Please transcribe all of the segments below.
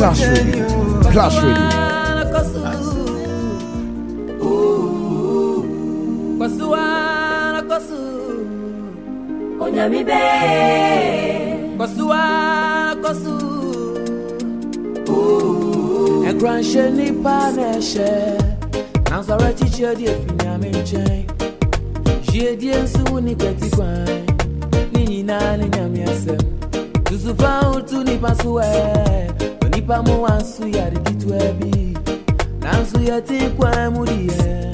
Plus Radio. Plus Radio. Onyamibe Kosua kosu Ẹ̀gbọ́n ṣe nípa n'ẹ̀ṣẹ̀ Nansọ̀rọ̀ títí ọdí èfìní àmì nkyẹn Yíyé díẹ̀ nsúwú ní kẹ̀tíkwan Ní nyinaa ní nyàmí ẹsẹ̀ Tutu fáwọn tún. Nipa suwe, onipa mu wansu ya dikitu ebi. Nansu ya ti kwan mu diye,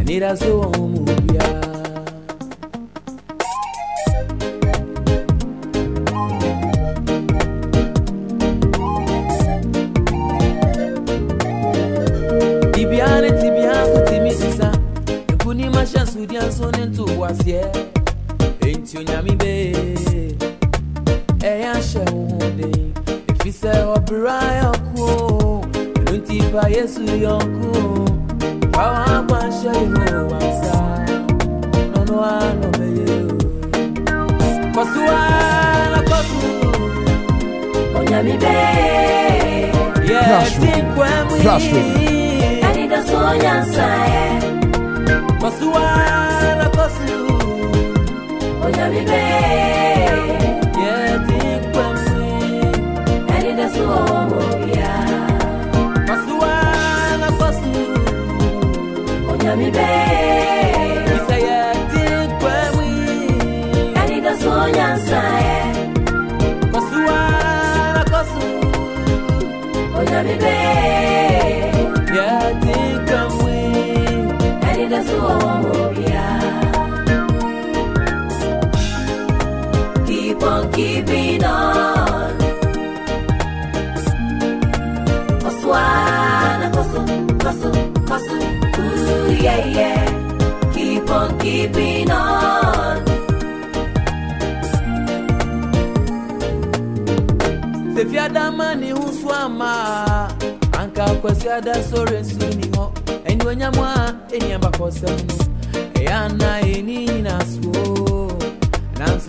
enira so mu bia. Keeping on. Oswana kosu, kosu, kosu. Ooh, yeah, yeah. Keep on keeping on. Sefi adama ni husu ama Anka kwesi ada sore nsu ni ho Eni wanyamwa eni ambakose mno Eyana eni nasuo Nansu kitwa nyaminsa unu Yesi kesi ambonsa meshwaso Eti kosua na kosu suo adama ni husu Anka kwesi ada sore nsu ni ho Eni wanyamwa eni ambakose mno eyana eni nyina so nanso ketewa nyame nsa wo no ɛyɛ mposi nkɛse a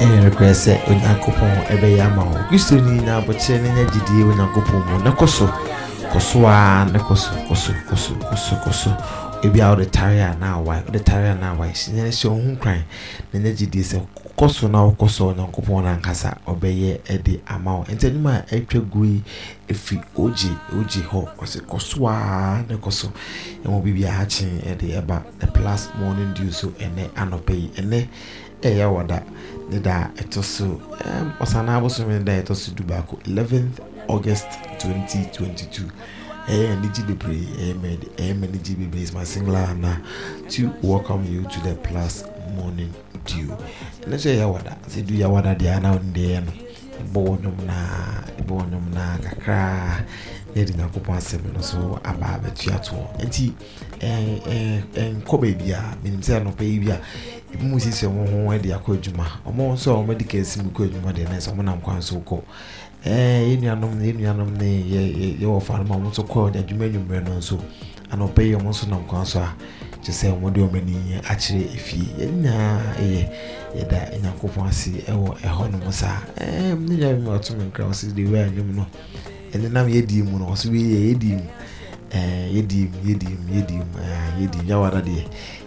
ɛyɛ nokorɛ sɛ onyankopɔn ɛbɛyɛ ama wo kristoni na abɔkyerɛ no nya gyidie onyankopɔn mu. Na kɔ so kɔ so a na kɔ so kɔ so kɔ so kɔ so kɔ so ebi a wode tare a na awae wode tare a na awae hyɛ hyɛ wo ho nkran na nya gyidie sɛ kɔ na wokɔ so onyankopɔn no ankasa ɔbɛyɛ ɛde ama wo. Nti anim a ɛtwa gu yi ɛfiri ogye ogye hɔ ɔsɛ kɔ so a na kɔ so. Ɛwɔ biribiaa kyen ɛde ɛba the plus morning dew so ɛnɛ anɔpɛ yi ɛnɛ ɛyɛ wɔda ne da ɛtɔ so um, ɔsana abosom ne da ɛtɔ so du baako 11th august 2022 ɛyɛ anigye bebree ɛyɛ mɛ ɛyɛ mɛ anigye bebree is my singular ana to welcome you to the plus morning dew. Ɛnɛ nso ɛyɛ wɔda sɛ du yɛ wɔda deɛ ana wɔn no ɛbɔ wɔn nom na ɛbɔ wɔn nom na kakra. Na yɛde nyankopɔn asɛm no so aba abɛtua toɔ nti ɛnkɔ baabi a menim sɛ anɔpɛ yi bi a ebi mu sisi wɔn ho de akɔ adwuma wɔn nso a wɔn de kɛse mu kɔ adwuma deɛ nɛsɛ wɔn nam kwan so kɔ yɛn nuanom ne yɛn nuanom ne yɛ yɛ yɛ wɔ fa no ma wɔn nso kɔ adwuma enyimrɛ no nso anɔpɛ yi wɔn nso nam kwan so a kyɛ sɛ wɔn de wɔn ani akyerɛ efie yɛn nyinaa yɛ yɛda nyankopɔn ase ɛwɔ ɛhɔ nom saa ɛɛ ne nyɛ mi ɔto mi nkira ɔsi de wɛ anyom no ɛne nam yɛdi mu no ɔso bi yɛ yɛdi mu ɛɛ yɛdi mu yɛdi mu yɛdi mu ɛɛ yɛdi mu yawada deɛ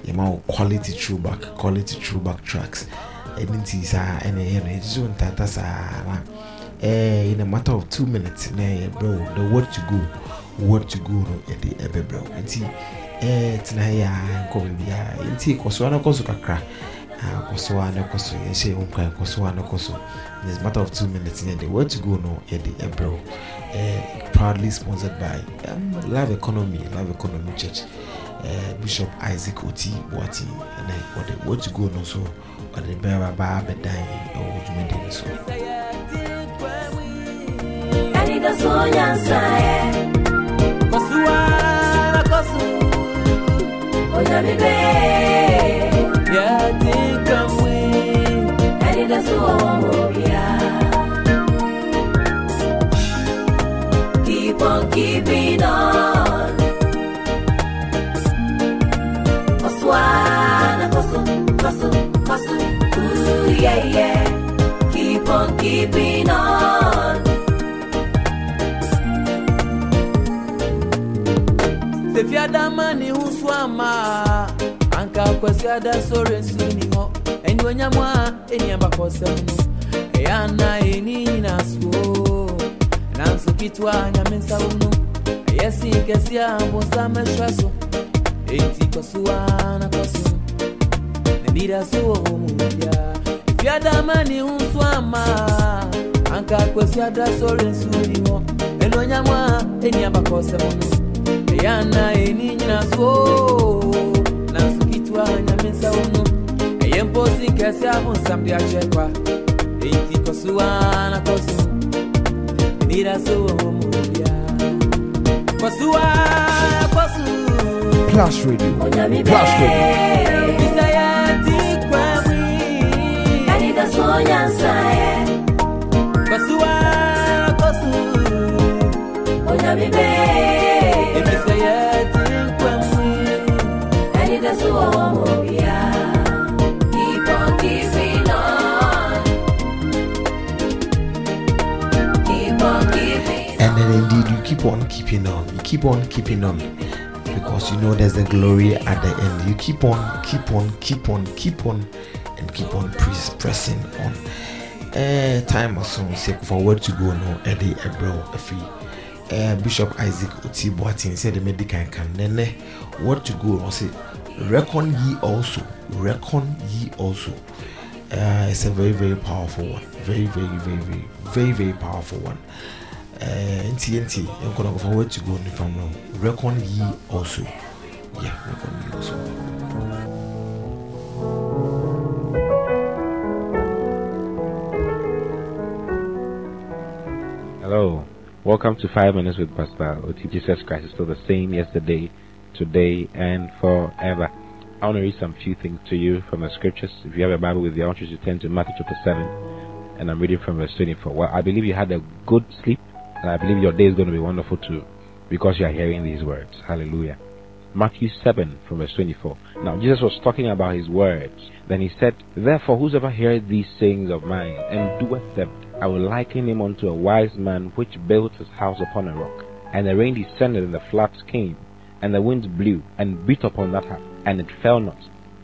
yɛma wo quality throwback quality throwback tracks ɛne nti saa ɛna ɛyɛ no yɛgye so ntata saa ɛɛ in a matter of two minutes na yɛbrɛ wo the word to go? Word to go? No yɛde ɛbɛbrɛ wo nti ɛɛ tena yɛ a nkɔ baabiara nti kɔ so ana kɔ so kakra. Ah, kɔ so a na kɔ so yɛhyɛ wo nkwan kɔ so kɔ in a matter of two minutes na yɛde word to go? No yɛde ɛbrɛ wo ɛɛ proudly sponsored by um, love economy love economy church. Uh, bishop isaac oti boateng ɛnɛ wɔde word to go? No so ɔde bɛrɛ baa bɛdan ɛwɔ dwumadi no so Ẹni bẹ́ sọ yànsá ẹ̀. Kosu, Ọjà mi bẹ́ẹ̀. yati kamwe. Ẹni bẹ́ sọ ọmọ. Keep on keeping on. Sefiadama ne ho so ama anka kwasiada sɔre nso ni hɔ ɛnuonyam a ɛniaba kɔsɛm no ɛyɛ ana ɛni nyinasoɔ nanso ketewa a nyame nsa wo no ɛyɛ sen kɛse a bonsa mɛhwɛ so enti kɔso a na kɔso na nida so wɔ hɔ mu biara efiadama ne ho. So ama anka kwasiada sɔre nso ni hɔ ɛnuonyam a ɛniaba kɔsɛm no ɛyɛana ɛni nyina so nanso ketewa nyame nsa wo no ɛyɛ mpo si nkɛse abonsam akyɛ kwa enti kɔ na kɔ so nida so wɔ hɔ mu biara kɔ so a kɔ so Plus Radio. Ọjà Plus Radio. bẹ́ẹ̀. bisa yɛnti kwa mu Ẹni bẹ́ sọ yànsá ẹ̀. kɔ so keep on giving on Keep on giving And then indeed you keep on keeping on. You keep on keeping on. Because you know there's a glory at the end. You keep on keep on keep on keep on and keep on press, pressing on. Uh, time also sake for word to go no ɛde ɛbrɛ wo afiri uh, bishop isaac oti boateng sɛ de medi kan kan nɛnɛ word to go no say reckon ye also reckon ye also. Uh, it's a very very powerful one. Very very very very very very powerful one. Uh, nti nti nkɔnɔ kɔfa word to go no reckon ye also. Yeah reckon ye also. Hello, welcome to Five Minutes with Pastor Oti. Jesus Christ. Is still the same yesterday, today, and forever. I want to read some few things to you from the scriptures. If you have a Bible with you, I want you to turn to Matthew chapter 7, and I'm reading from verse 24. Well, I believe you had a good sleep, and I believe your day is going to be wonderful too. because you are hearing these words. Hallelujah. Matthew 7 from verse 24. Now, Jesus was talking about his words. Then he said, Therefore, whosoever heareth these sayings of mine and doeth them, I will liken him unto a wise man which built his house upon a rock. And the rain descended, and the floods came, and the winds blew, and beat upon that house, and it fell not,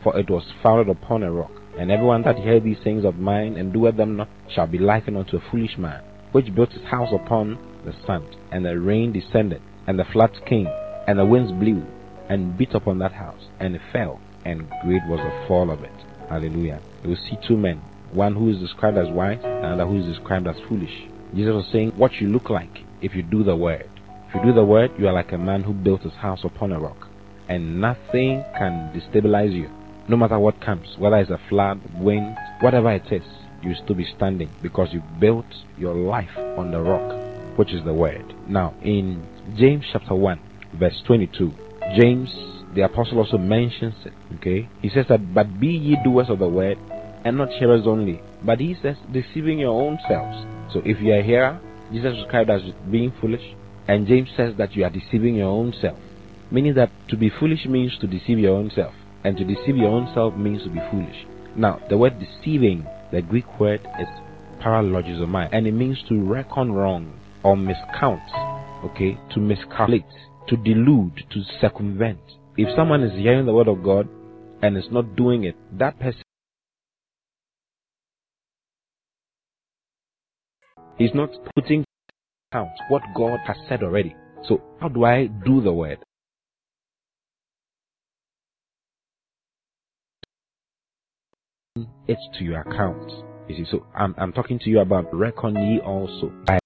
for it was founded upon a rock. And everyone that heareth these sayings of mine and doeth them not shall be likened unto a foolish man, which built his house upon the sand. And the rain descended, and the floods came, and the winds blew, and beat upon that house, and it fell, and great was the fall of it. Hallelujah. You will see two men, one who is described as wise, and another who is described as foolish. Jesus was saying what you look like if you do the word. You do the word, you are like a man who built his house upon a rock, and nothing can destabilize you. No matter what comes, whether it's a flood, wind, whatever it is, you still be standing because you built your life on the rock, which is the word. Now, in James chapter 1, verse 22, James the apostle also mentions it. Okay, he says that, but be ye doers of the word, and not hearers only. But he says, deceiving your own selves. So if you are a hearer, Jesus described as being foolish, and James says that you are deceiving your own self. Meaning that to be foolish means to deceive your own self, and to deceive your own self means to be foolish. Now, the word deceiving, the Greek word is paralogizomai, and it means to reckon wrong or miscount, okay, to miscalculate, to delude, to circumvent. If someone is hearing the word of God and is not doing it, that person is not putting account what God has said already. So how do I do the word? It's to your account. You see, so I'm, I'm talking to you about reckon ye also. By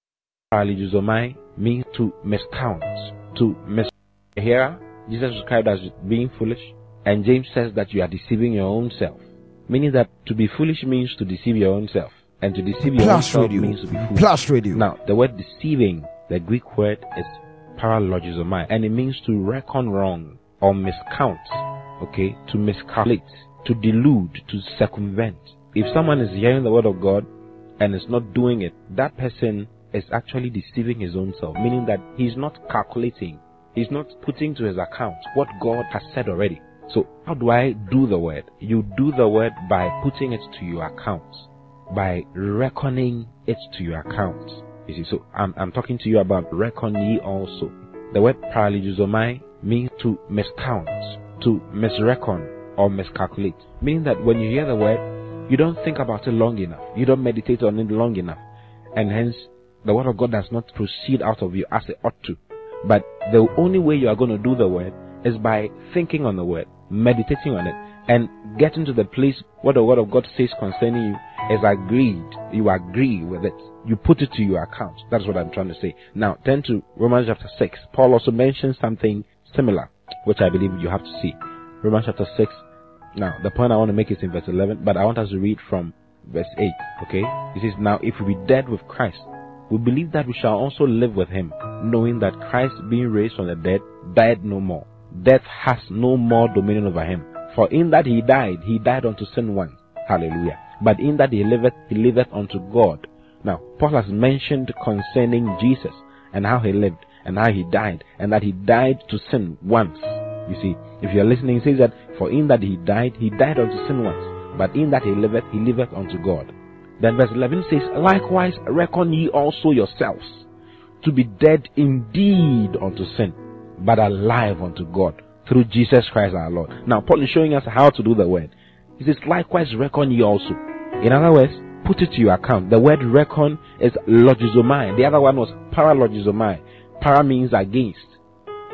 means to miscount, to mis here Jesus described as being foolish, and James says that you are deceiving your own self. Meaning that to be foolish means to deceive your own self, and to deceive Plus radio. means to be foolish. Plus radio. Now, the word deceiving, the Greek word is paralogizomai, and it means to reckon wrong or miscount, okay, to miscalculate, to delude, to circumvent. If someone is hearing the word of God and is not doing it, that person is actually deceiving his own self, meaning that he's not calculating, he's not putting to his account what God has said already. So, how do I do the word? You do the word by putting it to your account, by reckoning it to your account. You see, so I'm, I'm talking to you about reckon ye also. The word paralogizomai means to miscount, to misreckon, or miscalculate. Meaning that when you hear the word, you don't think about it long enough. You don't meditate on it long enough. And hence, the word of God does not proceed out of you as it ought to. But the only way you are going to do the word is by thinking on the word, meditating on it, and getting to the place where the word of God says concerning you is agreed. You agree with it. You put it to your account. That's what I'm trying to say. Now, turn to Romans chapter 6. Paul also mentions something similar, which I believe you have to see. Romans chapter 6. Now, the point I want to make is in verse 11, but I want us to read from verse 8. Okay? It says, Now, if we be dead with Christ, we believe that we shall also live with him, knowing that Christ, being raised from the dead, died no more. Death has no more dominion over him. For in that he died, he died unto sin once. Hallelujah. But in that he liveth, he liveth unto God. Now, Paul has mentioned concerning Jesus and how he lived and how he died, and that he died to sin once. You see, if you are listening, he says that for in that he died, he died unto sin once, but in that he liveth, he liveth unto God. Then verse 11 says, Likewise reckon ye also yourselves to be dead indeed unto sin, but alive unto God through Jesus Christ our Lord. Now, Paul is showing us how to do the word. He says, Likewise reckon ye also. In other words, put it to your account. The word reckon is logizomai. The other one was paralogizomai. Para means against.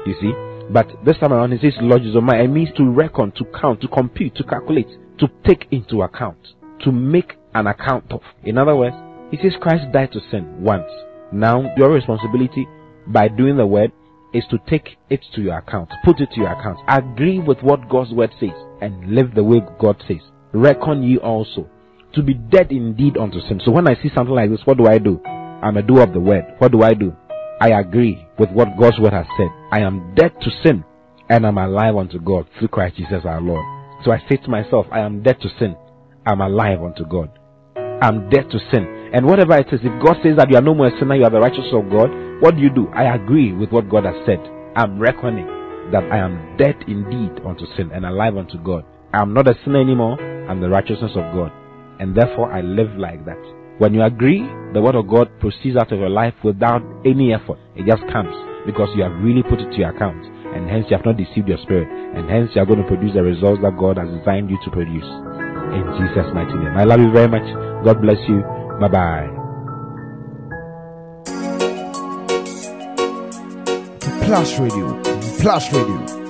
You see? But this time around, he says logizomai. It means to reckon, to count, to compute, to calculate, to take into account, to make an account of. In other words, he says Christ died to sin once. Now, your responsibility by doing the word is to take it to your account, put it to your account, agree with what God's word says, and live the way God says. Reckon ye also to be dead indeed unto sin. So when I see something like this, what do I do? I'm a doer of the word. What do I do? I agree with what God's word has said. I am dead to sin and I'm alive unto God through Christ Jesus our Lord. So I say to myself, I am dead to sin. I'm alive unto God. I'm dead to sin. And whatever it is, if God says that you are no more a sinner, you are the righteousness of God, What do you do? I agree with what God has said. I'm reckoning that I am dead indeed unto sin and alive unto God. I am not a sinner anymore. I'm the righteousness of God. And therefore I live like that. When you agree, the word of God proceeds out of your life without any effort. It just comes because you have really put it to your account. And hence you have not deceived your spirit. And hence you are going to produce the results that God has designed you to produce. In Jesus' mighty name. I love you very much. God bless you. Bye bye. Plus Radio. Plus Radio.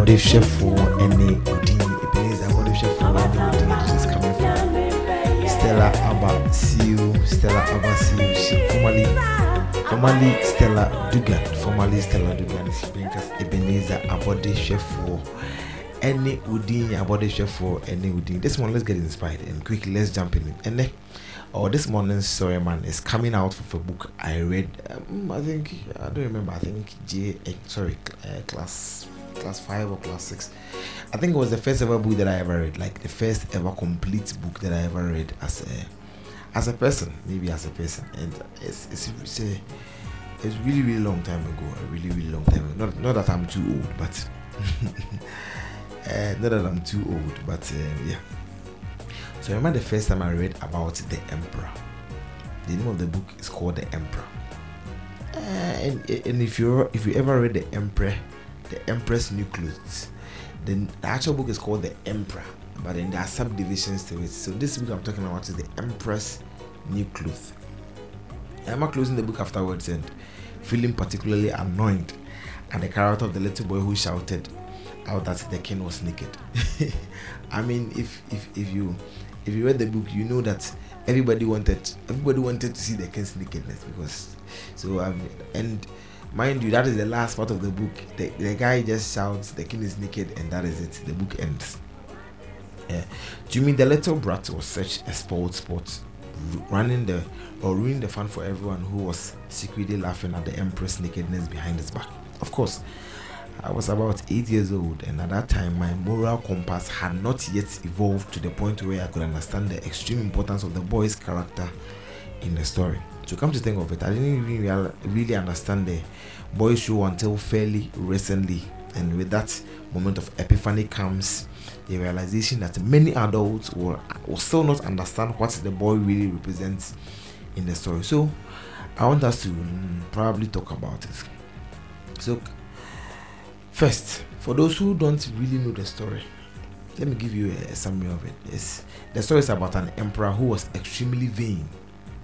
Ebenezer abɔdehwɛfoɔ ne odin Ebenezer abɔdehwɛfoɔ ne odin is coming from Stella Abba Siu Stella Abba Siu she formerly formerly Stella Dugan, formerly Stella Dugan, you bring us Ebenezer Abode Shefo, any Udin Abode Shefo, any Udin. This one, let's get inspired and quickly let's jump in. And then, oh, this morning's story man is coming out of a book I read. Um, I think I don't remember. I think J, sorry, class five or class six. I think it was the first ever book that I ever read, like the first ever complete book that I ever read as a as a person, maybe as a person, and it's it's, it's a it's really really long time ago, a really really long time. Ago. Not not that I'm too old, but uh, not that I'm too old, but uh, yeah. So I remember the first time I read about the emperor. The name of the book is called The Emperor. Uh, and, and if you if you ever read The Emperor, The Empress New Clothes, then the actual book is called The Emperor, but then there are subdivisions to it. So this book I'm talking about is The Empress New Clothes. I remember closing the book afterwards and feeling particularly annoyed at the character of the little boy who shouted out that the king was naked. I mean, if if if you if you read the book, you know that everybody wanted everybody wanted to see the king's nakedness because so um and mind you that is the last part of the book. The, the guy just shouts the king is naked and that is it. The book ends. Yeah. To me the little brat was such a spoiled sport. R- running the or ruining the fun for everyone who was secretly laughing at the empress nakedness behind his back. Of course I was about eight years old, and at that time, my moral compass had not yet evolved to the point where I could understand the extreme importance of the boy's character in the story. To come to think of it, I didn't even real, really understand the boy show until fairly recently, and with that moment of epiphany comes the realization that many adults will, will still not understand what the boy really represents in the story. So, I want us to mm, probably talk about it. So, First, for those who don't really know the story, let me give you a, a summary of it. Yes, the story is about an emperor who was extremely vain,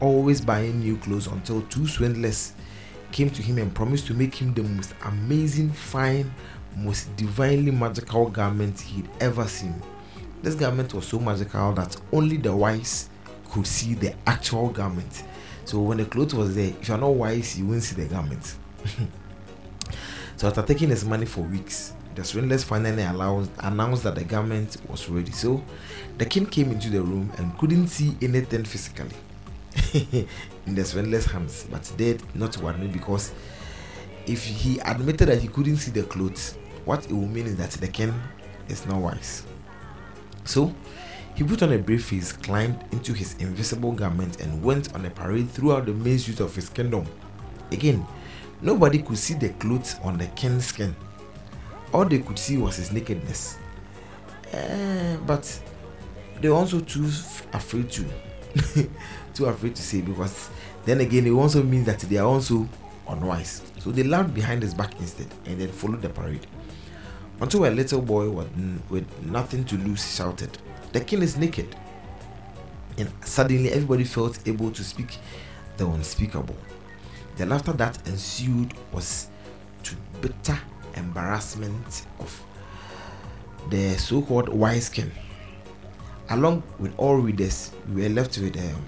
always buying new clothes until two swindlers came to him and promised to make him the most amazing, fine, most divinely magical garment he'd ever seen. This garment was so magical that only the wise could see the actual garment. So when the clothes was there, if you're not wise, you won't see the garment. So after taking his money for weeks, the swindlers finally allowed, announced that the garment was ready. So the king came into the room and couldn't see anything physically in the swindler's hands, but dared not to admit because if he admitted that he couldn't see the clothes, what it will mean is that the king is not wise. So he put on a brave face, climbed into his invisible garment, and went on a parade throughout the main streets of his kingdom. Again, Nobody could see the clothes on the king's skin. All they could see was his nakedness. Eh, but they were also too afraid to, too afraid to say because then again it also means that they are also unwise. So they laughed behind his back instead and then followed the parade. Until a little boy with, with nothing to lose shouted, "The king is naked!" And suddenly everybody felt able to speak the unspeakable. The laughter that ensued was to bitter embarrassment of the so-called wise king. Along with all readers, we were left with um,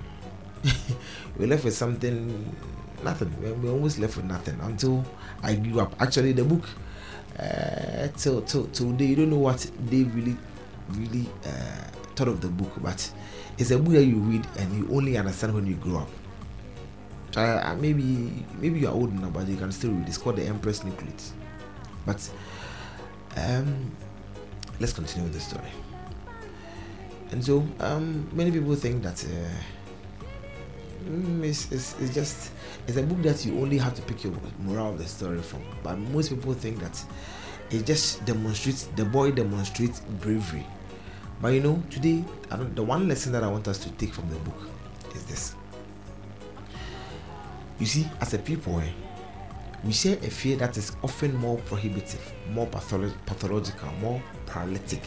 we were left with something, nothing. We were almost left with nothing until I grew up. Actually, the book uh, till till till day, you don't know what they really really uh, thought of the book, but it's a book that you read and you only understand when you grow up. Uh, maybe maybe you are old now, but you can still read. It's called the Empress New Clothes. But um, let's continue with the story. And so um, many people think that uh, mm, it's, it's, it's just it's a book that you only have to pick your moral of the story from. But most people think that it just demonstrates the boy demonstrates bravery. But you know, today the one lesson that I want us to take from the book is this. You see, as a people, eh, we share a fear that is often more prohibitive, more patholo- pathological, more paralytic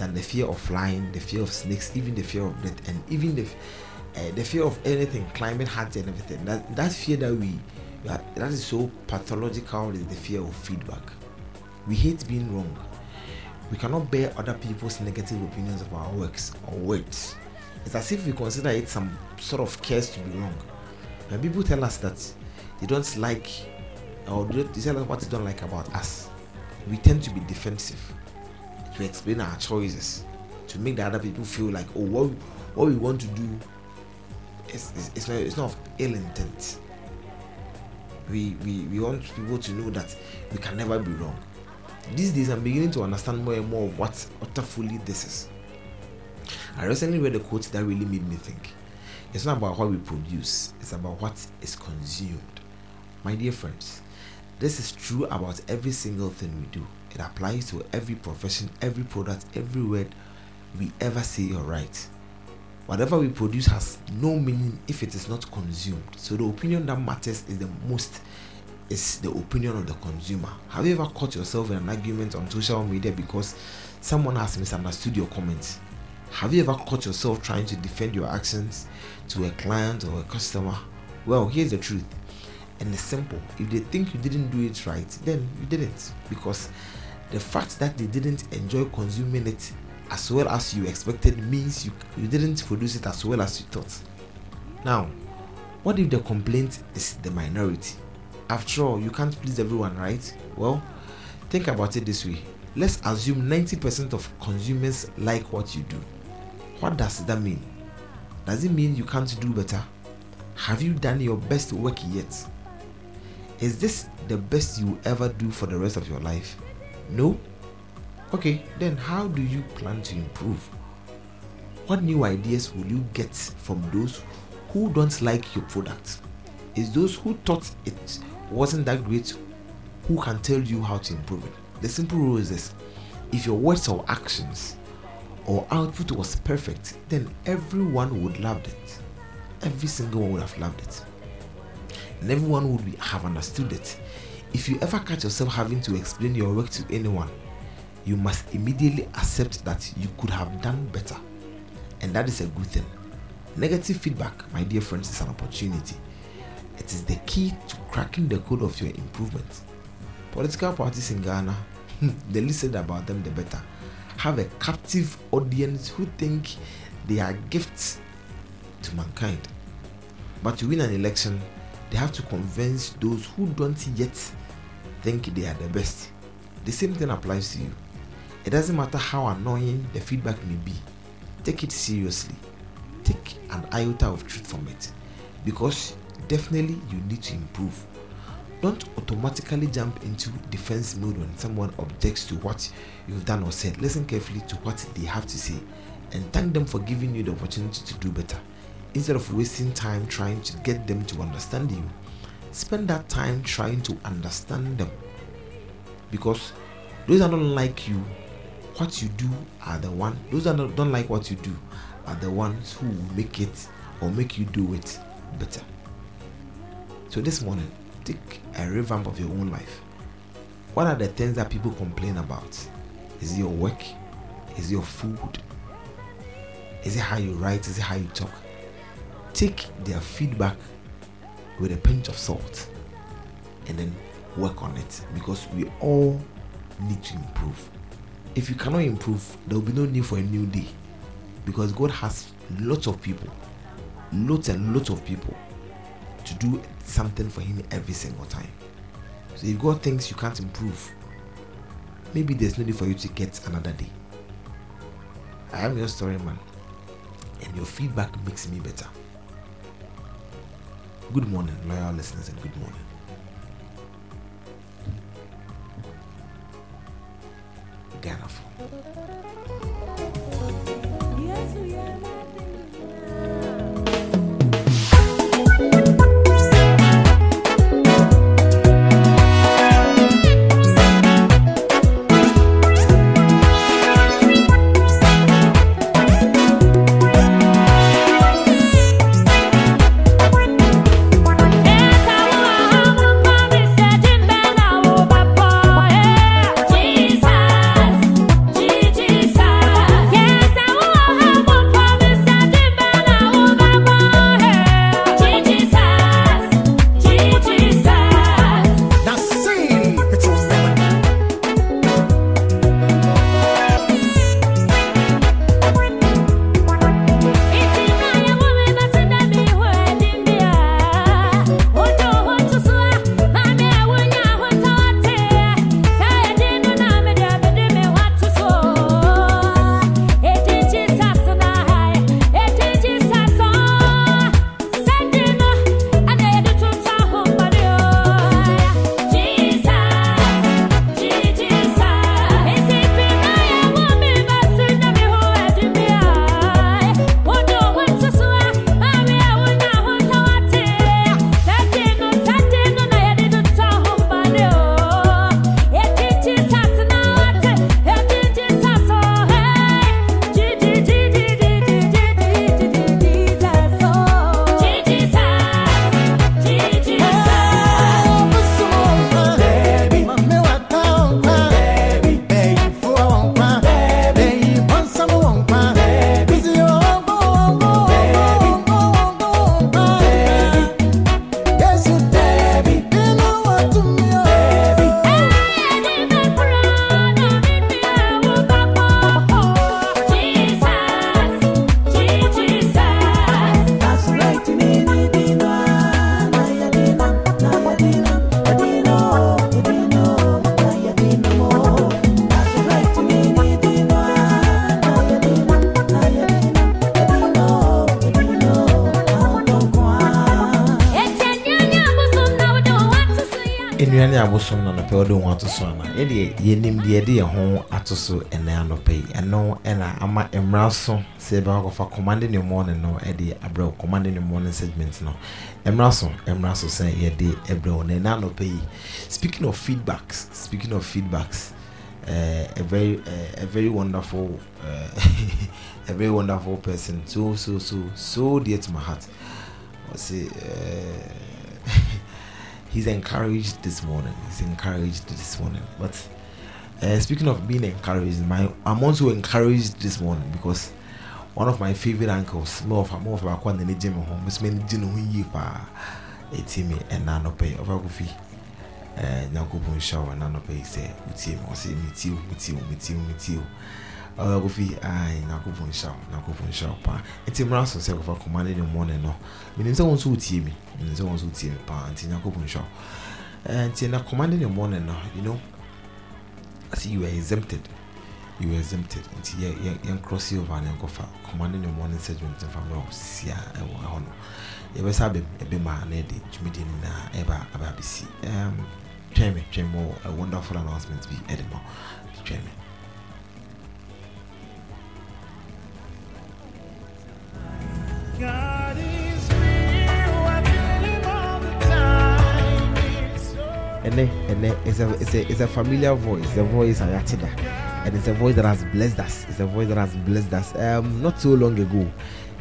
than the fear of flying, the fear of snakes, even the fear of death, and even the uh, the fear of anything, climbing heights and everything. That that fear that we that, that is so pathological is the fear of feedback. We hate being wrong. We cannot bear other people's negative opinions of our works or words. It's as if we consider it some sort of curse to be wrong. When people tell us that they don't like or they tell us what they don't like about us we tend to be defensive to explain our choices to make the other people feel like oh what what we want to do is, is it's not of ill intent. We, we we want people to know that we can never be wrong. These days i'm beginning to understand more and more of what utterly this is. I recently read a quote that really made me think. It's not about what we produce it's about what is consumed. My dear friends this is true about every single thing we do it applies to every profession every product every word we ever say or write. Whatever we produce has no meaning if it is not consumed. So the opinion that matters is the most is the opinion of the consumer. Have you ever caught yourself in an argument on social media because someone has misunderstood your comments? Have you ever caught yourself trying to defend your actions to a client or a customer? Well here's the truth. And it's simple. If they think you didn't do it right then you didn't. Because the fact that they didn't enjoy consuming it as well as you expected means you, you didn't produce it as well as you thought. Now what if the complaint is the minority? After all you can't please everyone right? Well think about it this way. Let's assume 90% of consumers like what you do. What does that mean? Does it mean you can't do better? Have you done your best work yet? Is this the best you ever do for the rest of your life no? Okay then how do you plan to improve? What new ideas will you get from those who don't like your product is those who thought it wasn't that great who can tell you how to improve it? The simple rule is this. If your words or actions or output was perfect then everyone would love it. Every single one would have loved it. And everyone would be, have understood it if you ever catch yourself having to explain your work to anyone you must immediately accept that you could have done better. And that is a good thing. Negative feedback my dear friends is an opportunity. It is the key to cracking the code of your improvement. Political parties in ghana the least said about them the better. Have a captive audience who think they are gifts to mankind. But to win an election they have to convince those who don't yet think they are the best. The same thing applies to you. It doesn't matter how annoying the feedback may be. Take it seriously. Take an iota of truth from it. Because definitely you need to improve. Don't automatically jump into defense mode when someone objects to what you've done or said. Listen carefully to what they have to say and thank them for giving you the opportunity to do better. Instead of wasting time trying to get them to understand you spend that time trying to understand them. Because those that don't like you what you do are the one those that don't, like what you do are the ones who make it or make you do it better. So this morning take a revamp of your own life. What are the things that people complain about? Is it your work? Is it your food? Is it how you write? Is it how you talk? Take their feedback with a pinch of salt and then work on it because we all need to improve. If you cannot improve, there will be no need for a new day because God has lots of people, lots and lots of people to do something for Him every single time. So if God thinks you can't improve, maybe there's no need for you to get another day. I am your story man, and your feedback makes me better. Good morning, loyal listeners, and good morning. Ghana. Wo ho ato so ana yɛdeɛ yɛnim deɛ yɛde yɛn ho ato so ɛnɛ anɔpɛ yi ɛno ɛna ama mmara so sɛ yɛbɛkɔ akɔfa command the morning no ɛde abrɛ wo in morning segment no. Mmara so mmara so sɛ yɛde abrɛ wo ɛnɛ anɔpɛ yi speaking of feedbacks speaking of feedbacks uh, a very uh, a very wonderful uh, a very wonderful person. So so so so dear to my heart. Say uh, he's encouraged this morning. He's encouraged this morning. But uh, speaking of being encouraged my i'm also encouraged this morning because one of my favorite uncles more of more of our kwan ne gym home miss me gym ho yi pa eti me ɛna no pay over kofi eh nyankopɔn hyɛ wo na no pay sɛ wotie me ɔsɛ metie wo metie wo metie wo metie wo ɔyɛ kofi ai nyankopɔn hyɛ wo nyankopɔn hyɛ wo paa nti mmara so sɛ kɔfa command in the morning no menim sɛ wo nso wotie me menim sɛ wo nso wotie me paa nti nyankopɔn hyɛ wo nti na command in the morning no you know I see you were exempted you were exempted. Nti yɛ yɛ yɛn cross over na yɛnkɔfa command in the morning segment nfa mmerɛ wo sia ɛwɔ ɛhɔ no yɛbɛsa abɛm ɛbɛm a na yɛde dwumadie no nyinaa ɛba aba abɛsi twɛn me twɛn me wɔ a wonderful announcement bi ɛde ma twɛn me The time. It's a it's a it's a familiar voice the voice ayatida and it's a voice that has blessed us it's a voice that has blessed us um not so long ago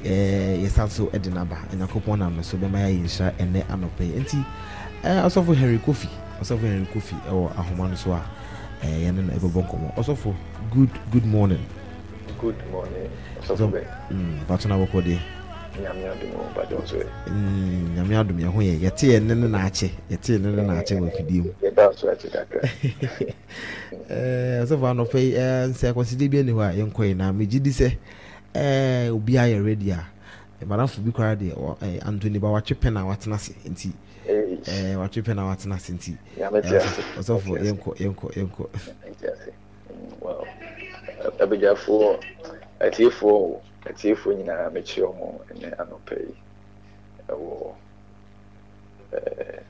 eh yɛsan so ɛde naba nyankopɔn nam no so bɛma yɛ nhyira ɛnɛ anɔpɛ yi nti ɔsɔfo henry kofi ɔsɔfo henry kofi ɛwɔ ahoma no so a yɛne no ɛbɛbɔ nkɔmmɔ good good morning Good morning. so Ọsọfọ bẹ, mm bato na bɔkɔ deɛ nyame adum o, bàjẹ́ ọ̀sọ̀ ẹ̀. mm nyame adom yɛ ho yɛ yɛte yɛ ne ne naakye yɛte yɛ ne ne naakye wɔ afidie mu Yẹ bá ọ̀sọ̀ ẹ̀ ti kakra. Eh, ɔsɔfo anɔpɛ yi eh, nsɛ akɔside bi ani hɔ a yɛnkɔ yi na megye di sɛ eh, obiaa yɛ ready a eh, madamfo bi koraa deɛ ɔ- eh, antony ba watwe pɛ na watena ase nti Ee, eh, watwe pɛ na watena ase nti nyame ti eh, ase. ɔsɔfo Nyame ti ase. yɛnkɔ yɛnkɔ yɛnkɔ Abagyafoɔ, atiefoɔ atiefoɔ nyinaa mekyia ɔmo ɛnɛ anɔpɛ yi ɛwɔ ɛɛ,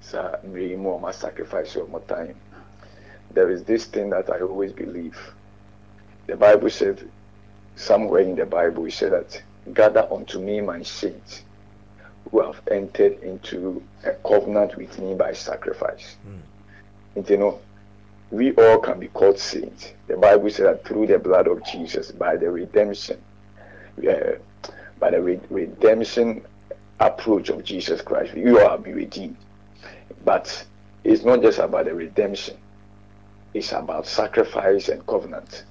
saa yi mu ɔmo sacrifice ɔmo time. There is this thing that I always believe. The Bible said, somewhere in the Bible, it said that, Gather unto me my saints who have entered into a covenant with me by sacrifice. And you know, we all can be called saints. The Bible says that through the blood of Jesus, by the redemption, uh, by the re- redemption approach of Jesus Christ, you all redeemed. But it's not just about the redemption, it's about sacrifice and covenant.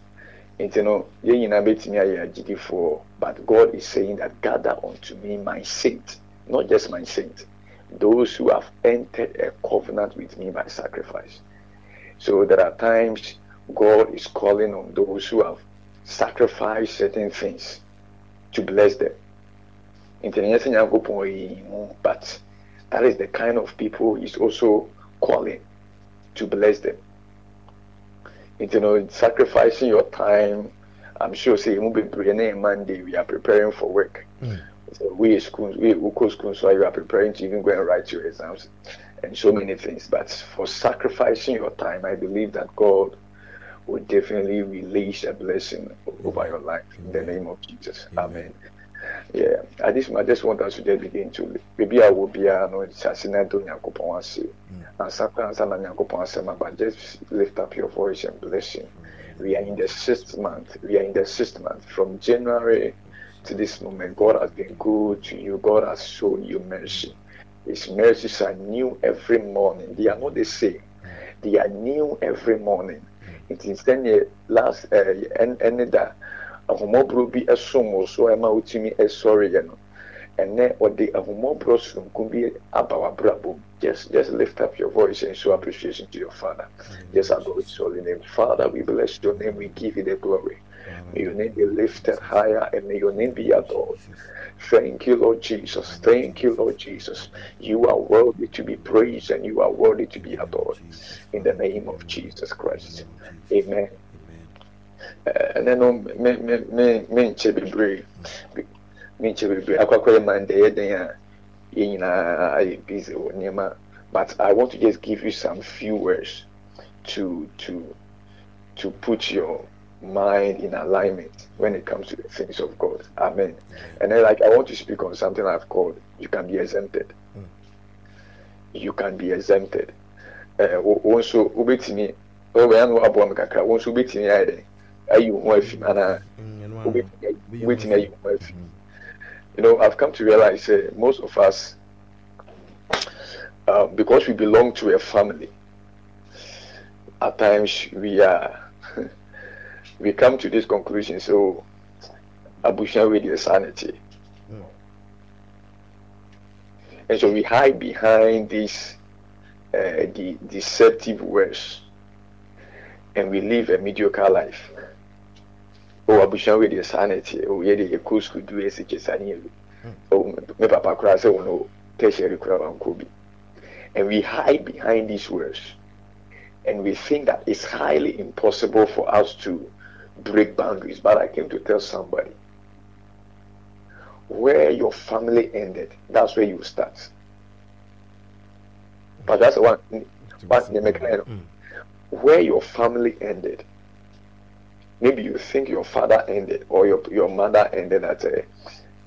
nti no yɛn but god is saying that gather unto me my saint not just my saint those who have entered a covenant with me by sacrifice so there are times god is calling on those who have sacrificed certain things to bless them nti no nyɛ sɛ nyankopɔn ɔyɛ mu but that is the kind of people he's also calling to bless them you know, sacrificing your time. I'm sure say you be Monday. We are preparing for work. Hmm. So we schools, we local schools, so you are preparing to even go and write your exams and so many things. But for sacrificing your time, I believe that God will definitely release a blessing over your life in the name of Jesus. Amen. Yeah, I just I just want us to just begin to maybe I will be a no to Nyankopon ase. And mm. sometimes Nyankopon ase but just lift up your voice and bless him. We are in the sixth month. We are in the sixth month from January to this moment. God has been good to you. God has shown you mercy. His mercies are new every morning. They are not the same. Hmm. They are new every morning. Hmm. It is then the last eh, uh, and and that ahomɔborɔ bi ɛsom wo so ɛma wotumi ɛsɔreɛ no ɛnɛ ɔde ahomɔborɔ sononko bi aba w'abrabɔ mu. just just lift up your voice and show appreciation to your father just adore his holy name father we bless your name we give you the glory may your name be lifted higher and may your name be adored Thank you, Lord Jesus. Thank you, Lord Jesus. You are worthy to be praised and you are worthy to be adored. In the name of Jesus Christ. Amen. Uh, ɛnɛ no me me me me nkyɛ bebree me nkyɛ bebree akɔ akɔyɛ mande yɛ den a yɛn nyinaa ayɛ busy wɔ nneɛma But I want to just give you some few words to to to put your mind in alignment when it comes to the things of God. Amen. And then like I want to speak on something I've called you can be exempted. You can be exempted. Also wobɛtumi wobɛyɛ no waboa me kakra wo nso wobɛtumi ayɛ dɛn ayi wo ho afi anaa wobɛtumi wobɛtumi ayi wo ho you know i've come to realize uh, most of us uh, because we belong to a family at times we are we come to this conclusion so abusha with your sanity. And so we hide behind these uh, the deceptive words. And we live a mediocre life. Oh abusha with your sanity. Oh yeah the cool school do as it oh me papa say oh no. Tertiary wanko bi and we hide behind these words. And we think that it's highly impossible for us to break boundaries but i came to tell somebody. Where your family ended that's where you start. But that's the one but the mechanic where your family ended maybe you think your father ended or your, your mother ended at a,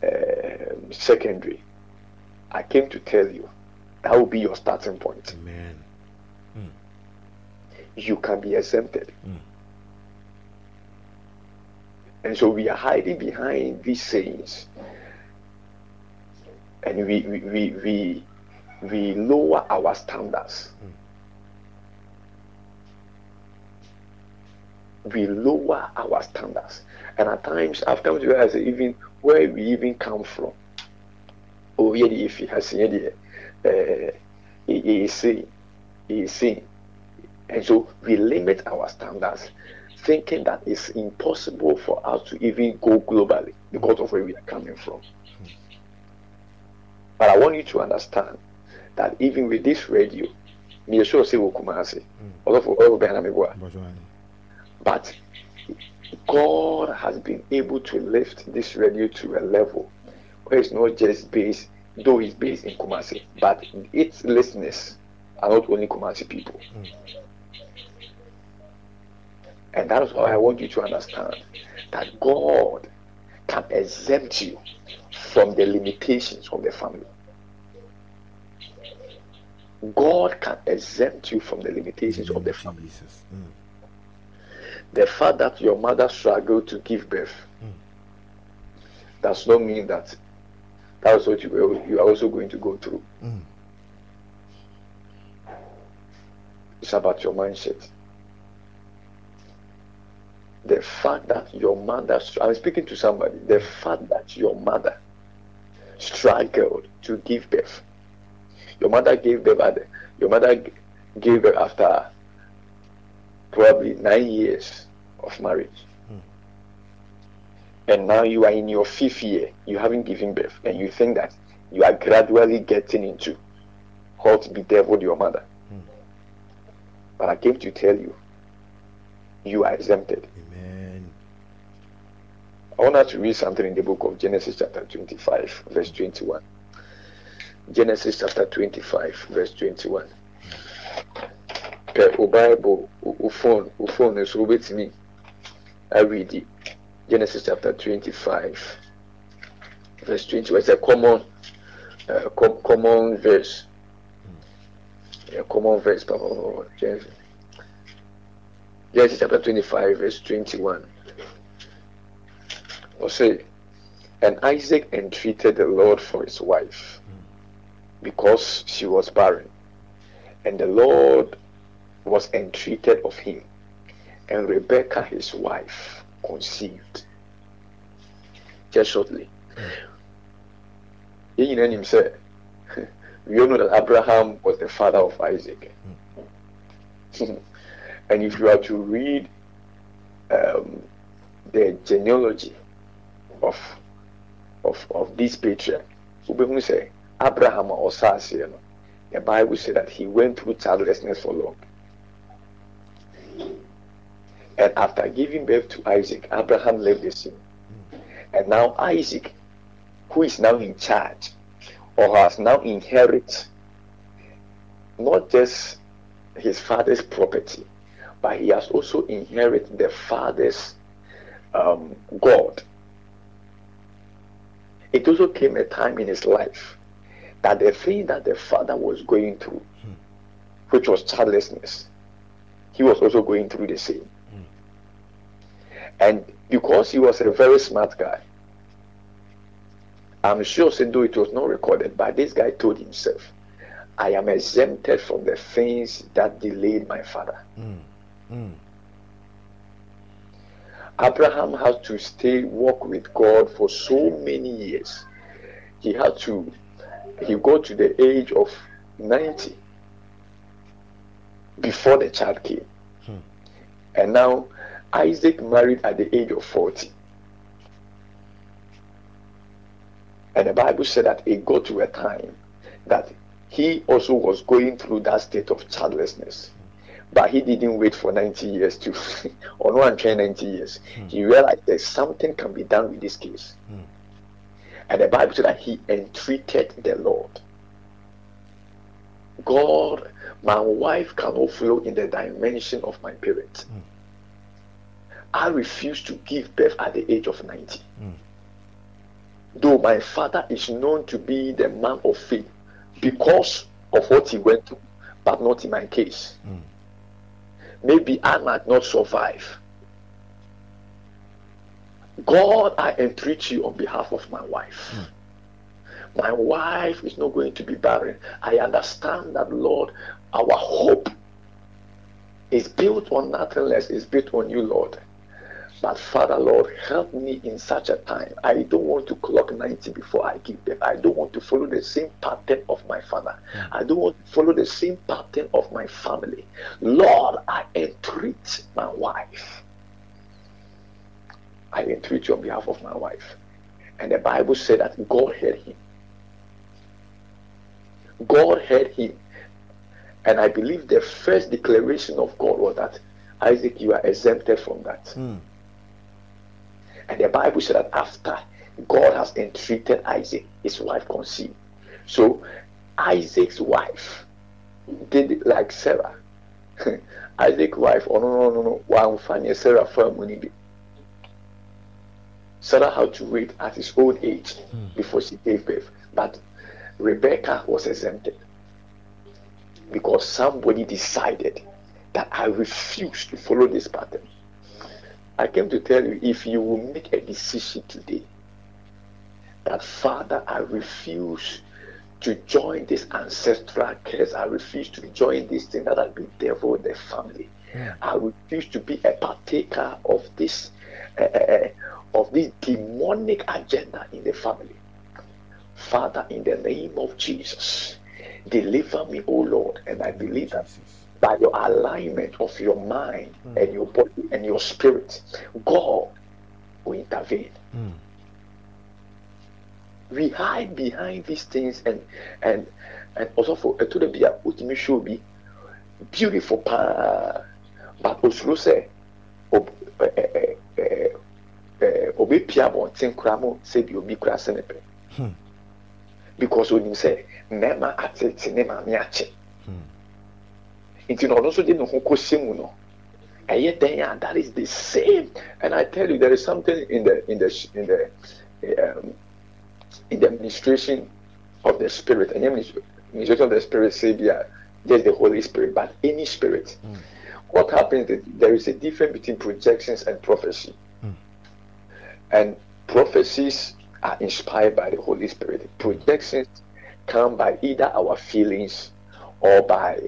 um secondary. I came to tell you that will be your starting point. Amen. Mm. you can be exempted mm. And so we are hiding behind these sayings. And we we we, we, we lower our standards. We lower our standards. And at times i've come to realize even where we even come from oh yeah if has yeah the uh he he is and so we limit our standards thinking that it's impossible for us to even go globally because of where we are coming from. Hmm. But i want you to understand that even with this radio sure say wo kumase hmm. although for bɛn na me boa but God has been able to lift this radio to a level where it's not just based, though it's based in Kumasi, but its listeners are not only Kumasi people. Hmm. And that's why I want you to understand that God can exempt you from the limitations of the family. God can exempt you from the limitations of the family. Jesus. the fact that your mother struggled to give birth does not mean that that's what you, will- you are also going to go through. Mm. It's about your mindset. The fact that your mother, I'm speaking to somebody, the fact that your mother struggled to give birth. Your mother gave birth, at, your mother gave birth after probably nine years of marriage. Hmm. And now you are in your fifth year, you haven't given birth, and you think that you are gradually getting into what bedeviled your mother. Hmm. But I came to tell you, you are exempted. Amen. I want us to read something in the book of Genesis, chapter 25, verse 21. Genesis, chapter 25, verse 21. Pɛ o Bible, o phone, o phone nso wobɛtumi it. Genesis chapter 25, verse 21. It's a common, uh, com- common verse. A common verse. Genesis chapter 25, verse 21. Say, and Isaac entreated the Lord for his wife because she was barren. And the Lord was entreated of him. And Rebekah, his wife, conceived. Just shortly. Yɛn nyinaa nim sɛ, We all know that Abraham was the father of Isaac. and if you are to read um, the genealogy of of of this patriarch, wobɛhu sɛ Abraham a aseɛ no, the Bible said that he went through childlessness for long. And after giving birth to Isaac, Abraham left the scene. And now Isaac, who is now in charge or has now inherited not just his father's property, but he has also inherited the father's um, God. It also came a time in his life that the thing that the father was going through, hmm. which was childlessness, he was also going through the same. Hmm. And because he was a very smart guy, I'm sure, though it was not recorded, but this guy told himself, I am exempted from the things that delayed my father. Hmm. Abraham had to stay walk with God for so many years. He had to he got to the age of 90 before the child came. Hmm. And now Isaac married at the age of 40. And the Bible said that it got to a time that he also was going through that state of childlessness. But he didn't wait for 90 years to, or no one trained 90 years. Hmm. He realized there's something can be done with this case. Hmm. And the Bible said that he entreated the Lord. God, my wife cannot flow in the dimension of my parents. Hmm. I refuse to give birth at the age of 90. Though my father is known to be the man of faith because of what he went through, but not in my case. Maybe I might not survive. God, I entreat you on behalf of my wife. Hmm. My wife is not going to be barren. I understand that, Lord, our hope is built on nothing less, is built on you, Lord. But Father, Lord, help me in such a time. I don't want to clock 90 before I give birth. I don't want to follow the same pattern of my father. Hmm. I don't want to follow the same pattern of my family. Lord, I entreat my wife. I entreat you on behalf of my wife. And the Bible said that God heard him. God heard him. And I believe the first declaration of God was that Isaac, you are exempted from that. Hmm. And the Bible said that after God has entreated Isaac, his wife conceived. So Isaac's wife did it like Sarah. Isaac's wife, oh no, no, no, no, one funny Sarah firm when family. Sarah had to wait at his old age hmm. before she gave birth. But Rebecca was exempted because somebody decided that I refuse to follow this pattern. I came to tell you if you will make a decision today that, Father, I refuse to join this ancestral curse, I refuse to join this thing that has been devil the family. I refuse to be a partaker of this uh, of this demonic agenda in the family. Father, in the name of Jesus, deliver me, O Lord. And I believe that by your alignment of your mind and your body and your spirit, God will intervene. We hide behind these things and and and also for to the be a ultimate show be beautiful pa but ob ɛ ɛ ɛ ɛ obi pia abɔnten koraa mo sɛ bi obi koraa sɛ ne pɛ because onim sɛ mmarima atete ne maame akye nti na ɔno nso de ne ho kɔhyɛ mu no ɛyɛ a that is the same. And i tell you there is something in the in the in the um, in the administration of the spirit. And administration of the spirit say be a just the holy spirit but any spirit. What happens is there is a difference between projections and prophecy. And prophecies are inspired by the holy spirit. Projections come by either our feelings or by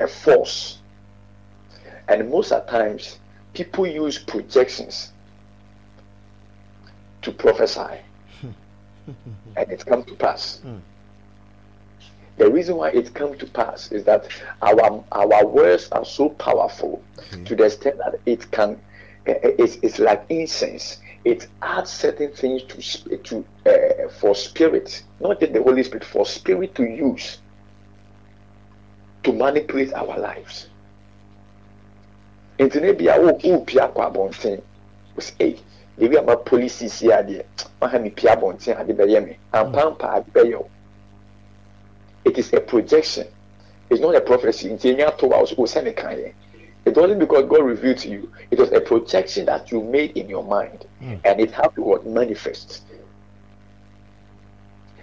a force. And most of times people use projections to prophesy. And it come to pass. The reason why it come to pass is that our our words are so powerful to the extent that it can eh, eh, it's, it's like incense. It adds certain things to to uh, for spirit. Not just the holy spirit for spirit to use to manipulate our lives nti ne bia wo wo pia kɔ abɔnten o sɛ ɛy ebi ama polisi si adeɛ waha mi pia abɔnten ade bɛyɛ mi ampampa ade bɛyɛ o it is a projection It's not a prophecy. Nti enya to wa o send kan yɛ. It wasn't because God revealed to you. It was a projection that you made in your mind, hmm. and it had to what manifest.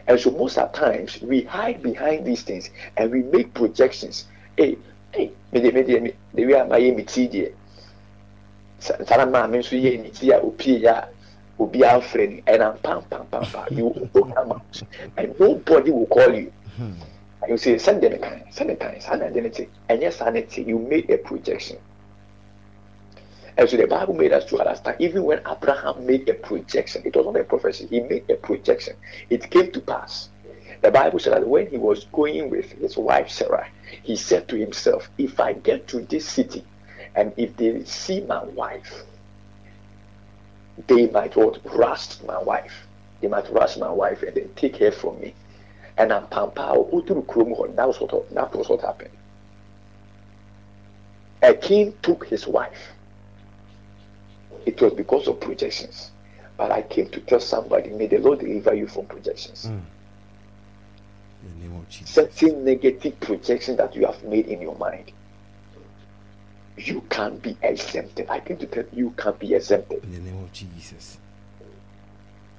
And so most of times we hide behind these things and we make projections. Hey, hey, me de me de the way am I me ti deɛ. Sa- Sana maame nso yɛ ne ti a opie ya obi afrɛ ni ɛna pam pam pam pam you open your mouth and nobody will call you. And you say send them a kind, send a kind, send them identity. And yes, sanity, you made a projection. And so the Bible made us to understand, even when Abraham made a projection, it was not a prophecy, he made a projection. It came to pass. The Bible said that when he was going with his wife Sarah, he said to himself, If I get to this city and if they see my wife, they might what rust my wife. They might rust my wife and then take her from me. And I'm pampa uturu kurom hɔ. That was what that was what happened. A king took his wife. It was because of projections. But I came to tell somebody, may the Lord deliver you from projections. In the name of Jesus. Certain negative projections that you have made in your mind. You can't be exempted. I came to tell you, you can't be exempted. In the name of Jesus.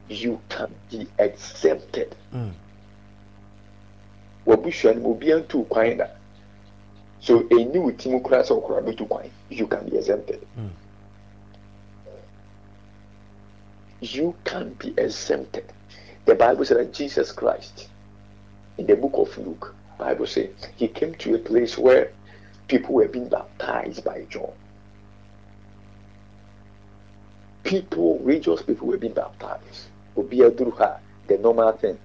You can be exempted. Mm. wabusua no mu ntu kwan da so ɛni wo ti mu koraa sɛ wokora bɛtu kwan you can be exempted Mm. You can be exempted. The bible said that jesus christ in the book of luke bible say he came to a place where people were being baptized by john. People religious people were being baptized. Obiara duru the normal thing.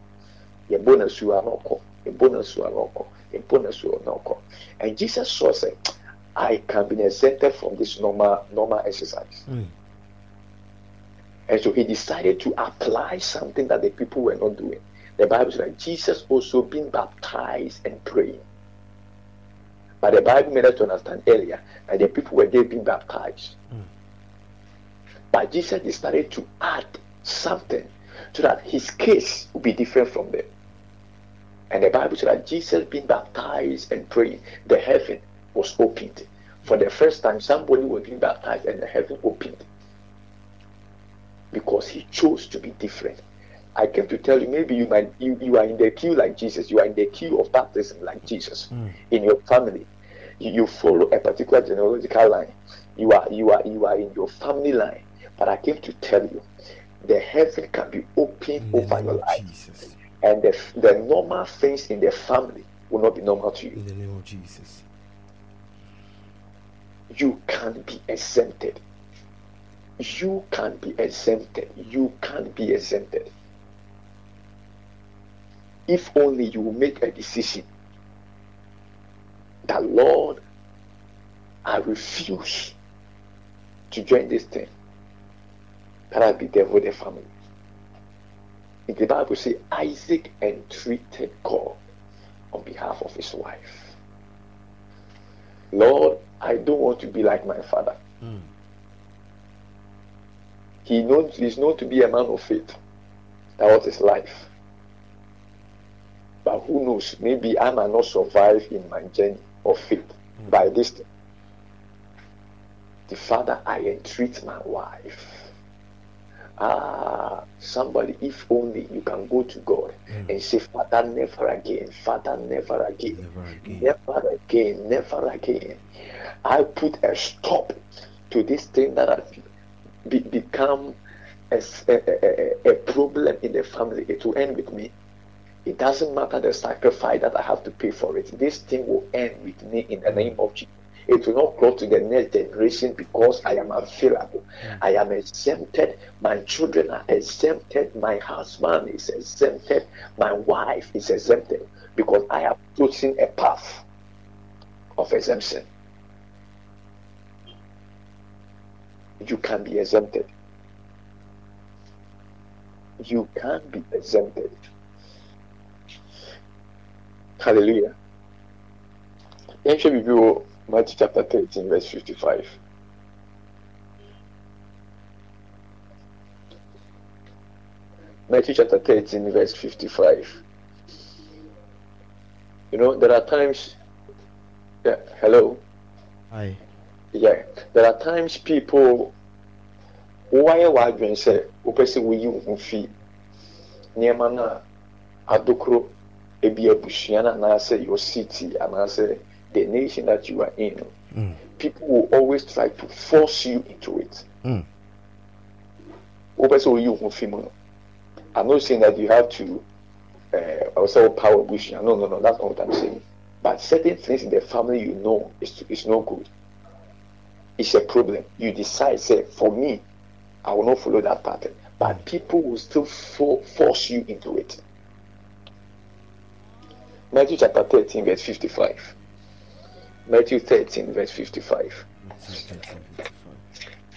Yɛbɔ n'asuo ɔkɔ yɛbɔ n'asuo ɔkɔ yɛbɔ n'asuo a and jesus saw say i can be exempted from this normal normal exercise. Mm. And so he decided to apply something that the people were not doing the bible said that jesus also being baptized and praying but the bible made us to understand earlier that the people were there being baptized but jesus decided to add something so that his case would be different from them and the Bible said that Jesus being baptized and praying, the heaven was opened. For the first time, somebody was being baptized and the heaven opened. Because he chose to be different. I came to tell you, maybe you might you, you are in the queue like Jesus, you are in the queue of baptism like Jesus hmm. in your family. You, you follow a particular genealogical line. You are you are you are in your family line. But I came to tell you, the heaven can be opened over your life Jesus. and the, the normal things in the family will not be normal to you. In the name of Jesus. You can be exempted. You can be exempted. You can be exempted. If only you make a decision that, Lord, I refuse to join this thing, that I'll be there with the family. In the Bible says Isaac entreated God on behalf of his wife. Lord, I don't want to be like my father. Mm. He knows he's known to be a man of faith. That was his life. But who knows? Maybe I might not survive in my journey of faith by this time. The father, I entreat my wife. Ah, somebody, if only you can go to God and say, Father, never again, Father, never again. Never again. Never again, never again. I put a stop to this thing that has be, become a problem in the family. It will end with me. It doesn't matter the sacrifice that I have to pay for it. This thing will end with me in the name of Jesus. It will not go to the next generation because I am available. Hmm. I am exempted. My children are exempted. My husband is exempted. My wife is exempted because I have chosen a path of exemption. You can be exempted. You can be exempted. Hallelujah. Yɛnhwɛ biribi wɔ Matthew chapter 13 verse 55. Matthew chapter 13 verse 55. You know, there are times Yeah, hello. Aye. Yeah, there are times people wayɛ w'adwene sɛ wopɛ sɛ woyi wo ho fi nneɛma no a adokoro ebi abusua no anaasɛ your city anaasɛ the nation that you are in. Mm. people will always try to force you into it. Wopɛ sɛ woyi wo ho fi mu no i'm not saying that you have to uh, also power abusua no no no that's not what i'm saying. But certain things in the family you know is, is no good it's a problem. You decide, say, for me, I will not follow that pattern. But people will still fo- force you into it. Matthew chapter 13, verse 55. Matthew 13, verse 55.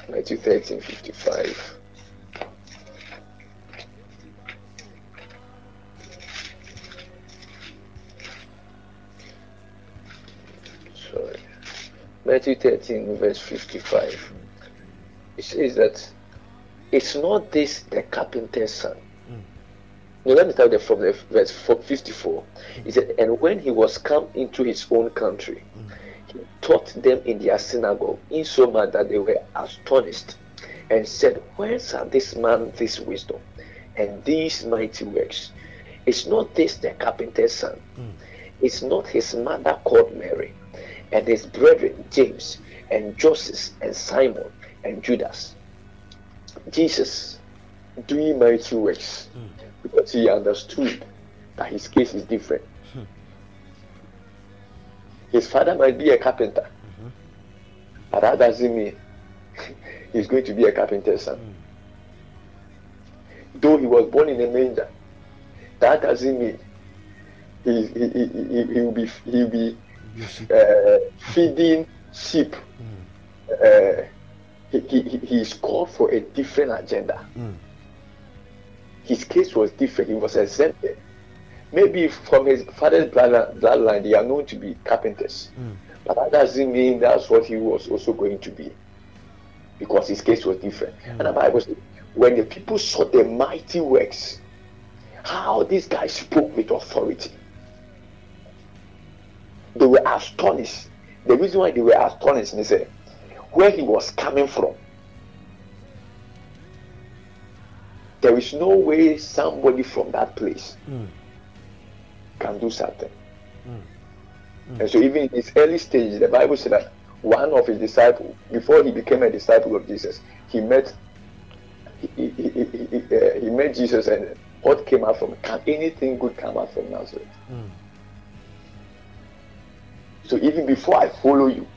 Matthew 13, 55. Sorry. Matthew 13, verse 55. It says that it's not this the carpenter's son. Hmm. Now, let me tell there from the verse 4 54. He said, And when he was come into his own country, hmm. he taught them in their synagogue, insomuch that they were astonished, and said, Whence hath this man this wisdom and these mighty works? It's not this the carpenter's son? Hmm. It's not his mother called Mary, and his brethren James and Joseph and Simon and Judas? Jesus doing mighty works hmm. because he understood that his case is different. Hmm. His father might be a carpenter, mm-hmm. but that doesn't mean he's going to be a carpenter's son. Hmm. Though he was born in a manger, that doesn't mean he, he, he, he, he will be he will be uh, feeding sheep. Uh, he, he, he- he is called for a different agenda. His case was different. He was exempted. Maybe from his father's bloodline, bloodline they are known to be carpenters. But that doesn't mean that's what he was also going to be. Because his case was different. And the Bible says, when the people saw the mighty works, how this guy spoke with authority, they were astonished. The reason why they were astonished is where he was coming from, there is no way somebody from that place hmm. can do something. Hmm. Hmm. And so, even in his early stage, the Bible said that one of his disciples, before he became a disciple of Jesus, he met he, he, he, he, uh, he met Jesus, and what came out from can anything good come out from Nazareth? So even before I follow you,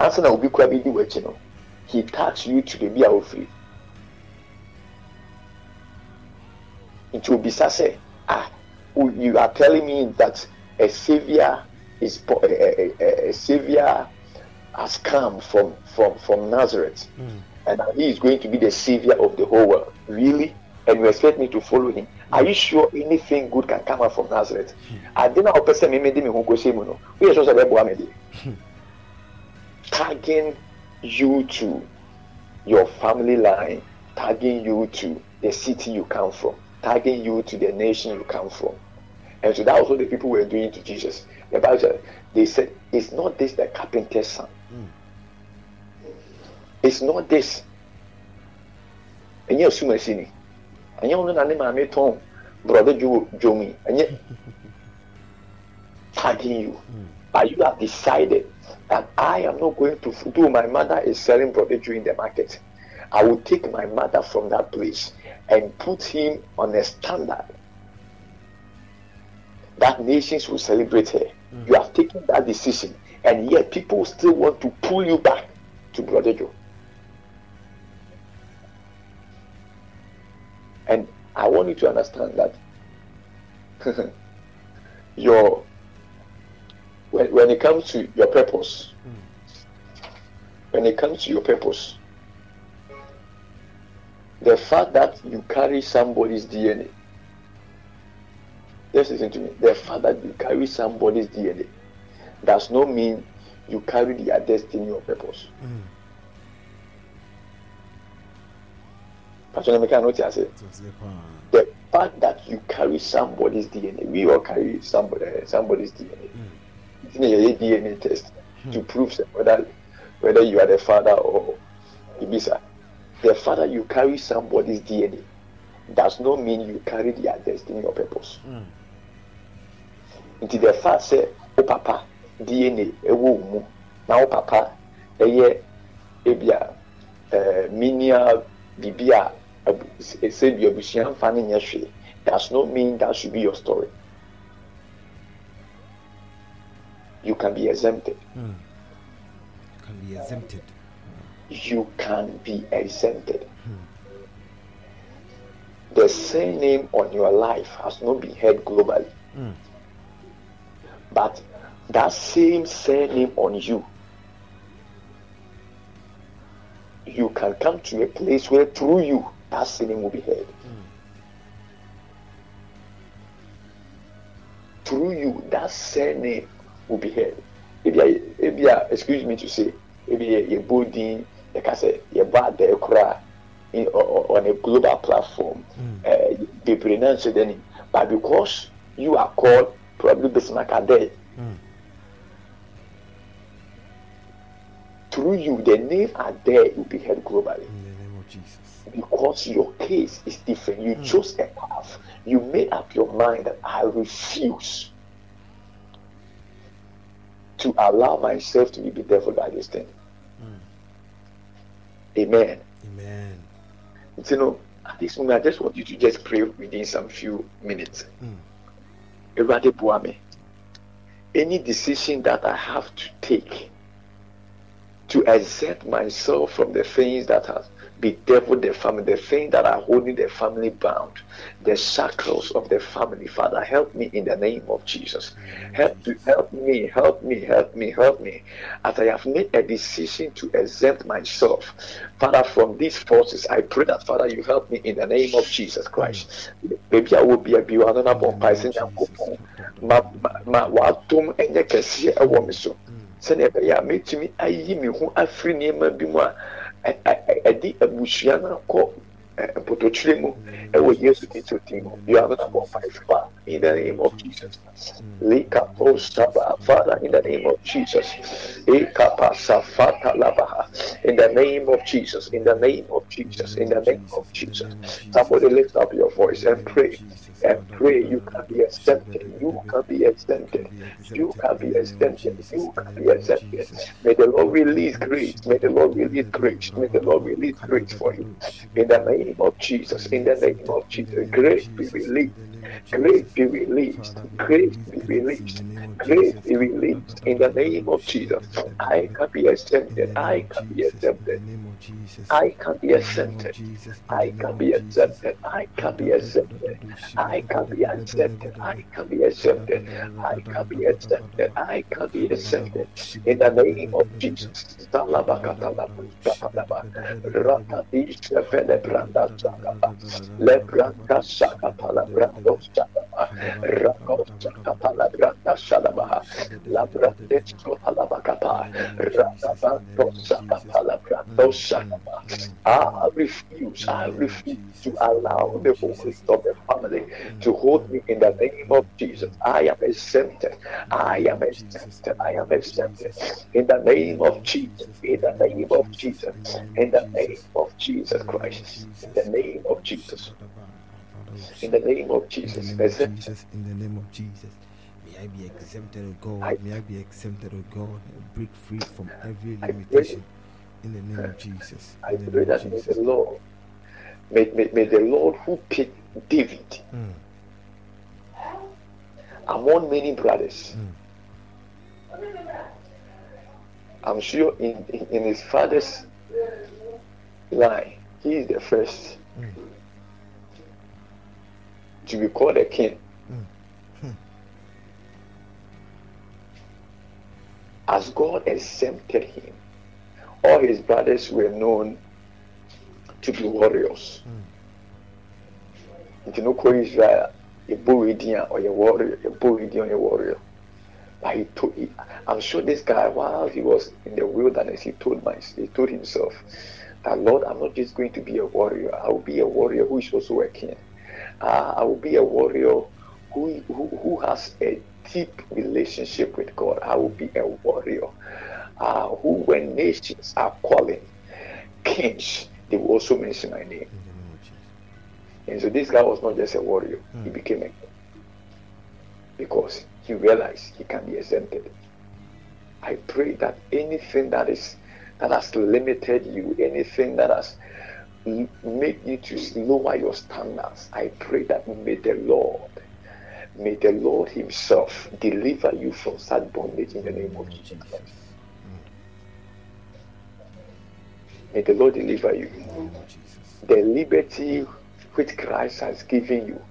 answer na obi kura bi di w'akyi no, he touched you to the be our free. Nti obisa sɛ, ah, oh, you are telling me that a savior is a, a, a, a savior has come from from from Nazareth, and he is going to be the savior of the whole world. Really? And you expect me to follow him? Are you sure anything good can come out from Nazareth? I didn't know person me made me who go say no. We are supposed to be able to tagging you to your family line, tagging you to the city you come from, tagging you to the nation you come from. And so that was what the people were doing to Jesus. The Bible said, they said, It's not this the carpenter's son. Hmm. It's not this. And you're assuming sini. And you're not name my tone, brother Joe Jomi. And yet tagging you. Hmm. But you have decided that I am not going to do my mother is selling brother Joe in the market. I will take my mother from that place and put him on a standard that nations will celebrate her. Hmm. You have taken that decision, and yet people still want to pull you back to Brother Joe. I want you to understand that your when, when it comes to your purpose, when it comes to your purpose, the fact that you carry somebody's DNA just listen to me. The fact that you carry somebody's DNA does not mean you carry their destiny or purpose. Pastor What I say? The fact that you carry somebody's DNA, we all carry somebody, somebody's DNA. nti na yɛyɛ dna test to prove whether whether you are the father or ibisa the father you carry somebody's dna does not mean you carry their destiny or purpose. Nti the fact sɛ wo papa dna ɛwɔ wo mu na wo papa ɛyɛ ebia ɛɛ minia bibi a abu- sɛ bi abusua nfa ne nyɛ hwee does not mean that should be your story you can be exempted you Can be exempted. you can be exempted. The same name on your life has not been heard globally, Mm. but that same surname on you, you can come to a place where through you that surname will be heard. Through you, that surname will be heard. Ebi ebi a, excuse me to say, ebi yɛ yɛ bɔ din, yɛ ka sɛ yɛ bɔ o- on a global platform. Bebree na nso dɛ ni, but because you are called probably Bismarck Adé. Through you, the name Adé will be heard globally. In the name of Jesus. Because your case is different. You chose a path. You made up your mind that I refuse to allow myself to be bedeviled by this thing. Amen. Amen. You know, at this moment, I just want you to just pray within some few minutes. Mm. Any decision that I have to take to exempt myself from the things that have bedeviled the family, the things that are holding the family bound, the shackles of the family. Father, help me in the name of Jesus. Help, to, help me, help me, help me, help me. As I have made a decision to exempt myself, Father, from these forces, I pray that, Father, you help me in the name of Jesus Christ. Maybe I will be a biwana na bompa isi ma ma watom ɛnyɛ kɛseɛ ɛwɔ me so sɛdeɛ ɛbɛyɛ a mɛtumi ayi me ho afiri nneɛma bi mu a ɛ- ɛ- ɛ- ɛde abusua no akɔ ɛ, mpototwerɛ mu ɛwɔ yesu kristo din mu biara na bɔ five fa in the name of jesus. Lika postaba father in the name of jesus. Ekapa safata labaha in the name of jesus in the name of jesus. In the name of jesus. somebody lift up your voice and pray and pray you can be accepted you can be exempted. You can be exempted. You can be exempted. May the lord release grace. May the lord release grace. May the lord release grace for you. In the name of jesus. In the name of jesus. Grace be released grace be released grace be released grace be released in the name of jesus i can be exempted i can be exempted I can be accepted. I can be accepted. I can be accepted. I can be accepted. I can be accepted. I can be accepted. I can be accepted. In the name of Jesus. Rakadisha velebranda shakaba, lebranda shakapala brando I refuse, I refuse to allow the voice of the family to hold me in the name of Jesus. I am exempted. I am exempted. I am exempted. In the name of Jesus. In the name of Jesus. In the name of Jesus Christ. In the name of Jesus. In the name of Jesus. In the name of Jesus, in the name of Jesus. May I be exempted, O God. I- May I be exempted, O God, and break free from every limitation. In the name of Jesus. I In the pray name of that may the Lord, may, may, may the Lord who picked David Mm. among many brothers. Mm. I'm sure in, in, in his father's line, he is the first Mm. To be called a king. As God exempted him, all his brothers were known to be warriors. Nti no kɔ Israel, yɛbɔ wedin a warrior, yɛbɔ wedin a warrior. But he told, he, I'm sure this guy, while he was in the wilderness, he told my, he told himself that Lord, I'm not just going to be a warrior. I will be a warrior who is also a king. Uh, I will be a warrior who, who, who has a deep relationship with God. I will be a warrior. Uh, who, when nations are calling kings, they will also mention my name. In the name of Jesus. And so this guy was not just a warrior, he became a king. Because he realized he can be exempted. I pray that anything that is that has limited you, anything that has m- made you to lower your standards, I pray that may the Lord, may the Lord Himself deliver you from such bondage in the name of Jesus Christ. Mm. May the Lord deliver you. The liberty which Christ has given you.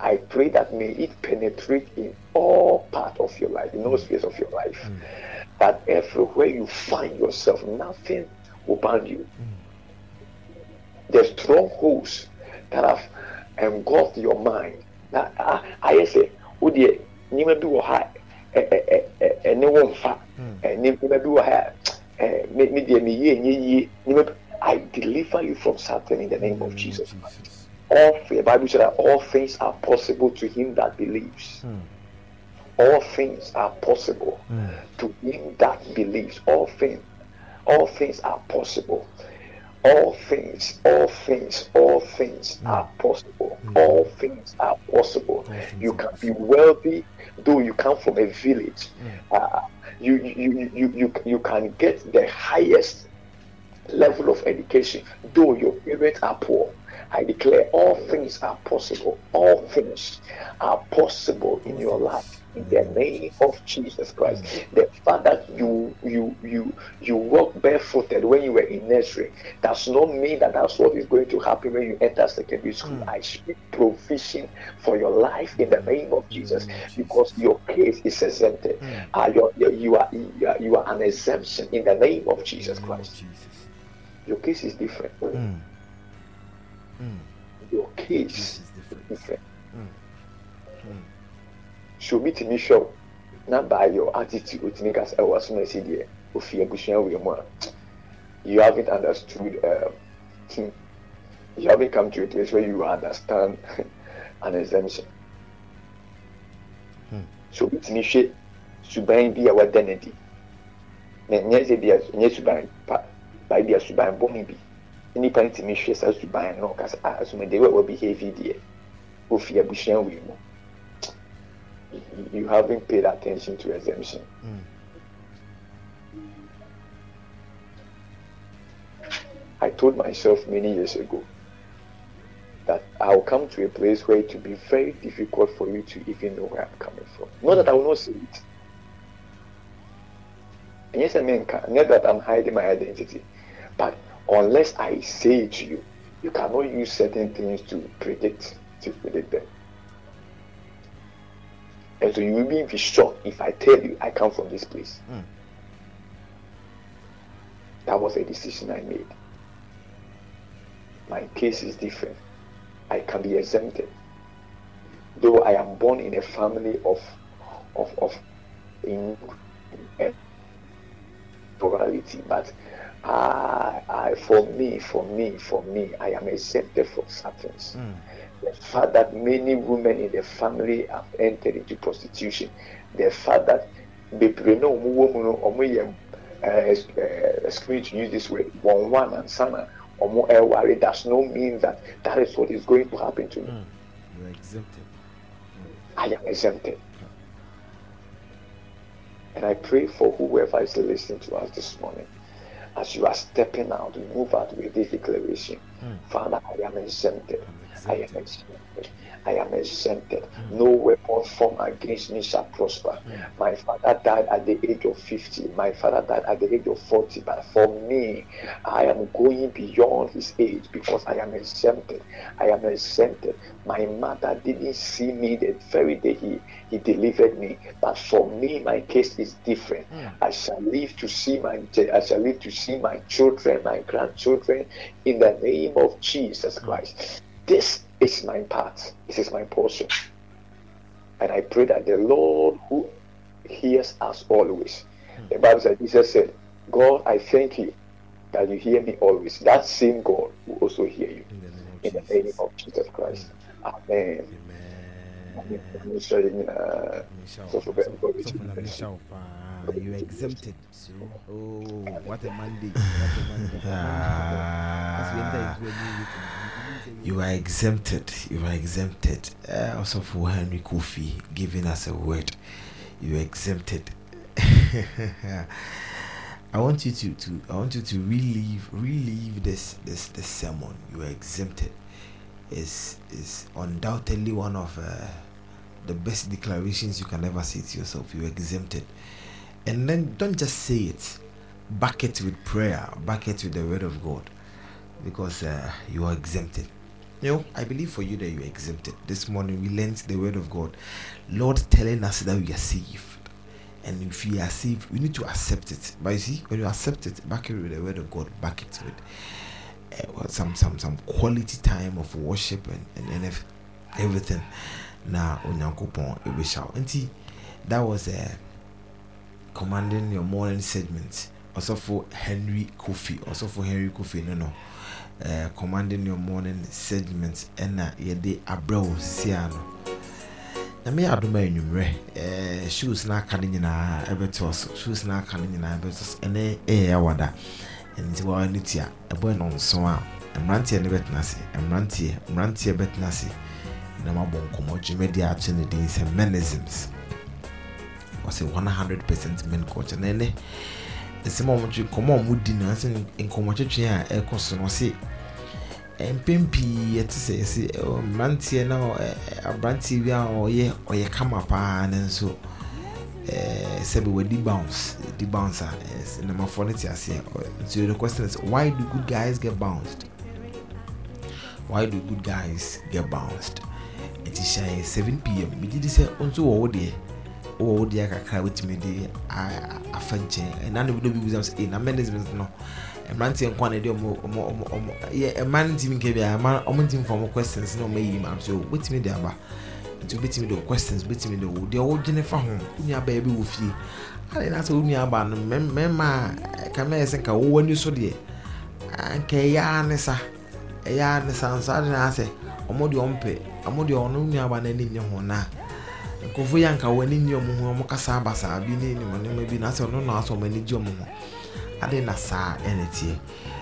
I pray that may it penetrate in all part of your life, in all spheres of your life. That everywhere you find yourself, nothing will bind you. The strongholds that have engulfed your mind. I say, oh dear, nneɛma bi wɔ ha ɛne wo mfa. Ɛ, nneɛma bi wɔ ha me deɛ meyɛ nyɛ yie. Nneɛma I deliver you from Satan in the name of Jesus. Jesus. All the Bible said that all things are possible to him that believes. Mm. All things are possible Mm. to him that believes. All things, all things are possible. All things, all things, all things hmm. hmm. are possible. All things are possible. things You can be wealthy, though you come from a village. Hmm. Uh, you, you, you, you, you can get the highest level of education, though your parents are poor. I declare all things are possible. All things are possible in your life. In the name of Jesus Christ. The fact that you you you you walk barefooted when you were in nursery does not mean that that's what is going to happen when you enter secondary school. I speak provision for your life in the name of Jesus because your case is exempted. Uh, your- your- you, are, you are you are an exemption in the name of Jesus In the name of Christ. Jesus. Your case is different. Mm. Mm. Your case is different. Different. Mm. So meet me show not by your attitude with me as I was when I see the Ofia Bushian with more. You haven't understood uh, hmm, you haven't come to a place where you understand an exemption. Hmm. So meet me shit suban bi a wada no adi na nyɛ sɛ bia nyɛ suban pa baa bia suban bɔne bi nnipa no tumi hwɛ saa suban no ɔka sɛ ah asomdeɛ wɔ a wabehave deɛ ofi abusua wei mu You- haven't paid attention to exemption Mm. I told myself many years ago that I'll come to a place where it will be very difficult for you to even know where I'm coming from. Not that I will not say it. And yes, I mean, not that I'm hiding my identity, but unless I say it to you, you cannot use certain things to predict to predict them. And so you will be shocked if I tell you I come from this place. Mm. That was a decision I made. My case is different. I can be exempted. Though I am born in a family of of of in eh, plurality, but I, I for me, for me, for me, I am exempted from certain. Mm. The fact that many women in the family have entered into prostitution, the fact that bebree na ɔmo wɔ mu no ɔmo yɛ excuse me to use this word wɔn one and sana ɔmo ɛware does not mean that that is what is going to happen to me. Mm. You are exempted. I am exempted. And I pray for whoever is listening to us this morning. As you are stepping out, move out with this declaration. Mm. Father, I am exempted. I'm I am exempted. I am exempted. Hmm. No weapon formed against me shall prosper. My father died at the age of 50. My father died at the age of 40. But for me, I am going beyond his age because I am exempted. I am exempted. My mother didn't see me the very day he, he delivered me. But for me, my case is different. Hmm. I shall live to see my I shall live to see my children, my grandchildren in the name of Jesus hmm. Christ. This is my part. This is my portion. And I pray that the Lord who hears us always. Hmm. The Bible said, Jesus said, God, I thank you that you hear me always. That same God will also hear you. In the name of In the Jesus. name of Jesus Christ. Hmm. Amen. Amen. mehyɛ yɛ nyinaa sɔfo bɛ nkɔ bi Suffer na mehyɛ wo paa. You exempted. Oh, what a Monday. What a Monday. As we enter into a new week, you are exempted. You are exempted. Uh, also for Henry Kofi giving us a word. You are exempted. I want you to, to I want you to relive relive this this this sermon. You are exempted. Is is undoubtedly one of uh, the best declarations you can ever say to yourself. You are exempted. And then don't just say it. Back it with prayer. Back it with the word of God. Because uh, you are exempted. You know, I believe for you that you are exempted. This morning we learned the word of God. Lord telling us that we are saved. And if we are saved, we need to accept it. But you see, when you accept it, back it with the word of God, back it with uh, some some some quality time of worship and, and, and ev- everything. Now. Nti that was uh, commanding your morning segment. Also for Henry Kofi. Also for Henry Kofi. No no. Uh, commanding your morning segment. Ɛna yɛde abrɛ wo sia no. nyame yɛ adom a anwummerɛ eh, shoes no aka no nyinaa ɛbɛtɔ so shoes no aka no nyinaa ɛbɛtɔ so ɛne ɛyɛ awada nti waa no ti a ɛbɔ no nso a mmeranteɛ no bɛtena ase mmeranteɛ mmeranteɛ bɛtena ase na mabɔ nkɔmmɔ dwumadi ato no din sɛ menisms wɔsɛ 100 men culture na ɛnɛ ɛsɛm a ɔmotwe nkɔmmɔ a ɔmodi no sɛ nkɔmmɔtwetwe a ɛkɔ so no ɔse mpɛn pii yɛte sɛ ɛwɔ mmeranteɛ na aberanteɛ bi a ɔyɛ ɔyɛ kama paa ne nso. Sɛbi wɔdi bounce di bounce a nnamafoɔ no te aseɛ. Nti the question is why do good guys get bounced? Why do good guys get bounced? Nti hyɛn 7 pm megye di sɛ nso wɔ wo deɛ wowɔ wo deɛ kakra a wotumi de afa nkyɛn. Ɛna no bi no bi busam sɛ "Eh, na no. Mmeranteɛ nkwa na ɛde ɔmo ɔmo ɔmo ɔmo yɛ ɛma no ntumi nka bi a ɛma ɔmo ntumi fa ɔmo questions na ɔmo ayi ma so wobɛtumi de aba. Nti wobɛtumi de wo questions wobɛtumi de wo deɛ wodwene fa ho. Wo nuabaa bi wɔ fie. Ade na sɛ wo nuabaa no mmarima a ɛka mɛyɛ sɛ nka wowɔ ani so deɛ nka ɛyɛ ara ne sa. Ɛyɛ ara ne sa. Nso ade na asɛ ɔmo deɛ ɔmpɛ ɔmo deɛ ɔno nuabaa no ani nye ho na nkurɔfoɔ yi anka wɔn ani nye ɔmo ho ɔmo kasa abasaa bi ne nneɛma nneɛma bi na sɛ ɔno na asɛ ɔmo ani gye ɔmo ho. Ade na saa ɛna tie.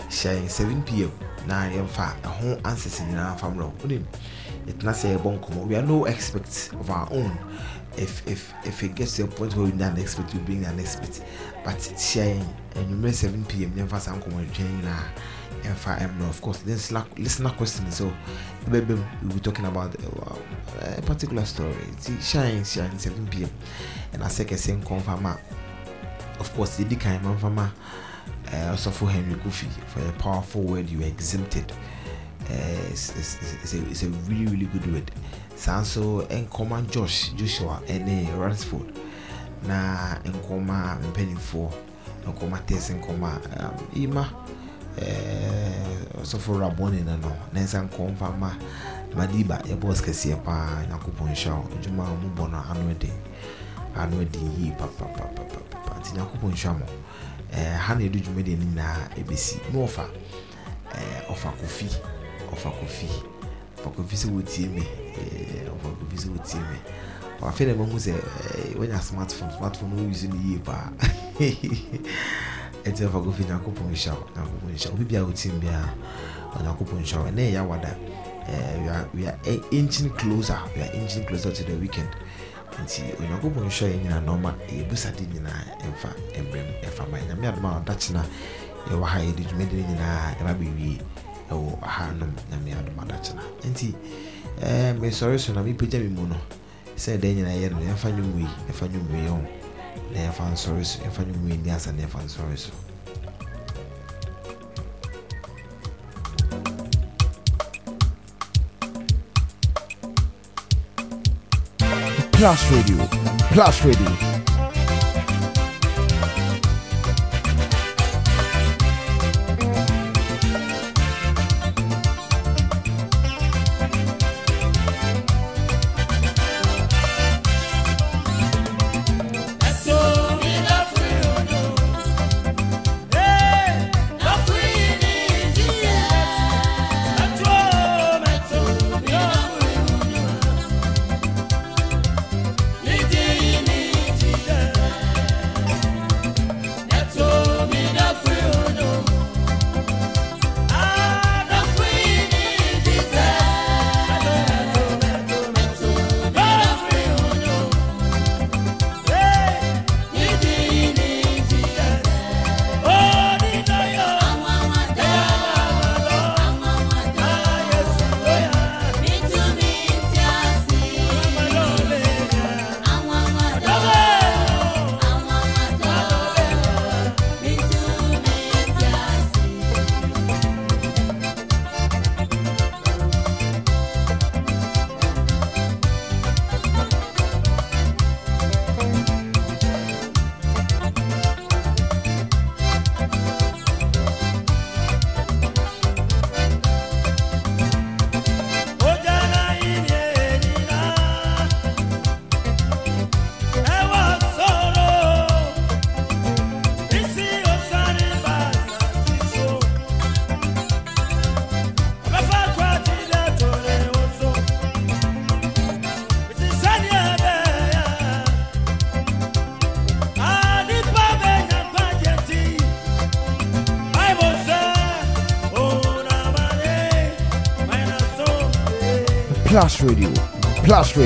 Hyɛn 7 pm na yɛmfa ɛho answers nyinaa fa mmerɛ wonim yɛtena sɛ yɛbɔ nkɔmmɔ. We are no experts of our own. If if if it gets to a point where we need an expert we bring an expert. But hyɛn anwummerɛ 7 pm yɛmfa saa nkɔmmɔ twɛn nyinaa yɛmfa mmerɛ of course then listener question so ɛbɛbɛm we will be talking about uh, a particular story. Nti hyɛn hyɛn 7 pm ɛna sɛ kɛse nkɔmfa ma. Of course yɛdi kan mamfama uh, ɔsɔfo henry kofi for a powerful word you exempted. Uh, it's, it's, it's, a, it's a really really good word. Saa nso nkɔma josh joshua ɛne ransford. Na nkɔma mpanimfoɔ nkɔma tes nkɔma um, ima ɔsɔfo rabɔne no no na nsa nkɔmfa ma madiba yɛ bɔs kɛseɛ paa nyankopɔn nhyɛ wo. Adwuma a mobɔ no ano den ano adi yie papapapapapa nti nyankopɔn nhyɛ mo. Eh, ha na ɛdu dwumadi no nyinaa ɛbɛsi na ɔfa eh, ɔfa kofi ɔfa kofi. Ɔfa kofi sɛ wɔtie me. Eh, ɔfa kofi sɛ wɔtie me. Afei na mahu sɛ eh, woanya smartphone. Smartphone no no yie paa. ɛnti ɔfa kofi nyankopɔn nhyɛ wo nyankopɔn nhyɛ wo bibia wotie me biara onyankopɔn nhyɛ wo ɛyɛ awada we are, we are in- inching closer. We are inching closer to the weekend. Nti onyankopɔn nhyɛ yɛ nyina nɔɔma yɛbusade nyinaa ɛmfa mmerɛm ɛfa ma nyame adom a ɔdakyena yɛwɔ ha yɛde dwumadi no nyinaa ɛba bɛwie ɛwɔ ha nom nyame adom adakyena nti mesɔre so na. Mepagya me mu no sɛ dɛn nyinaa yɛ no yɛmfa nwom yi yɛmfa nwom yi ho na yɛmfa nsɔre so yɛmfa nwom yi ni asa nsɔre so Plus Radio. Plus Radio. Plus radio. Plus radio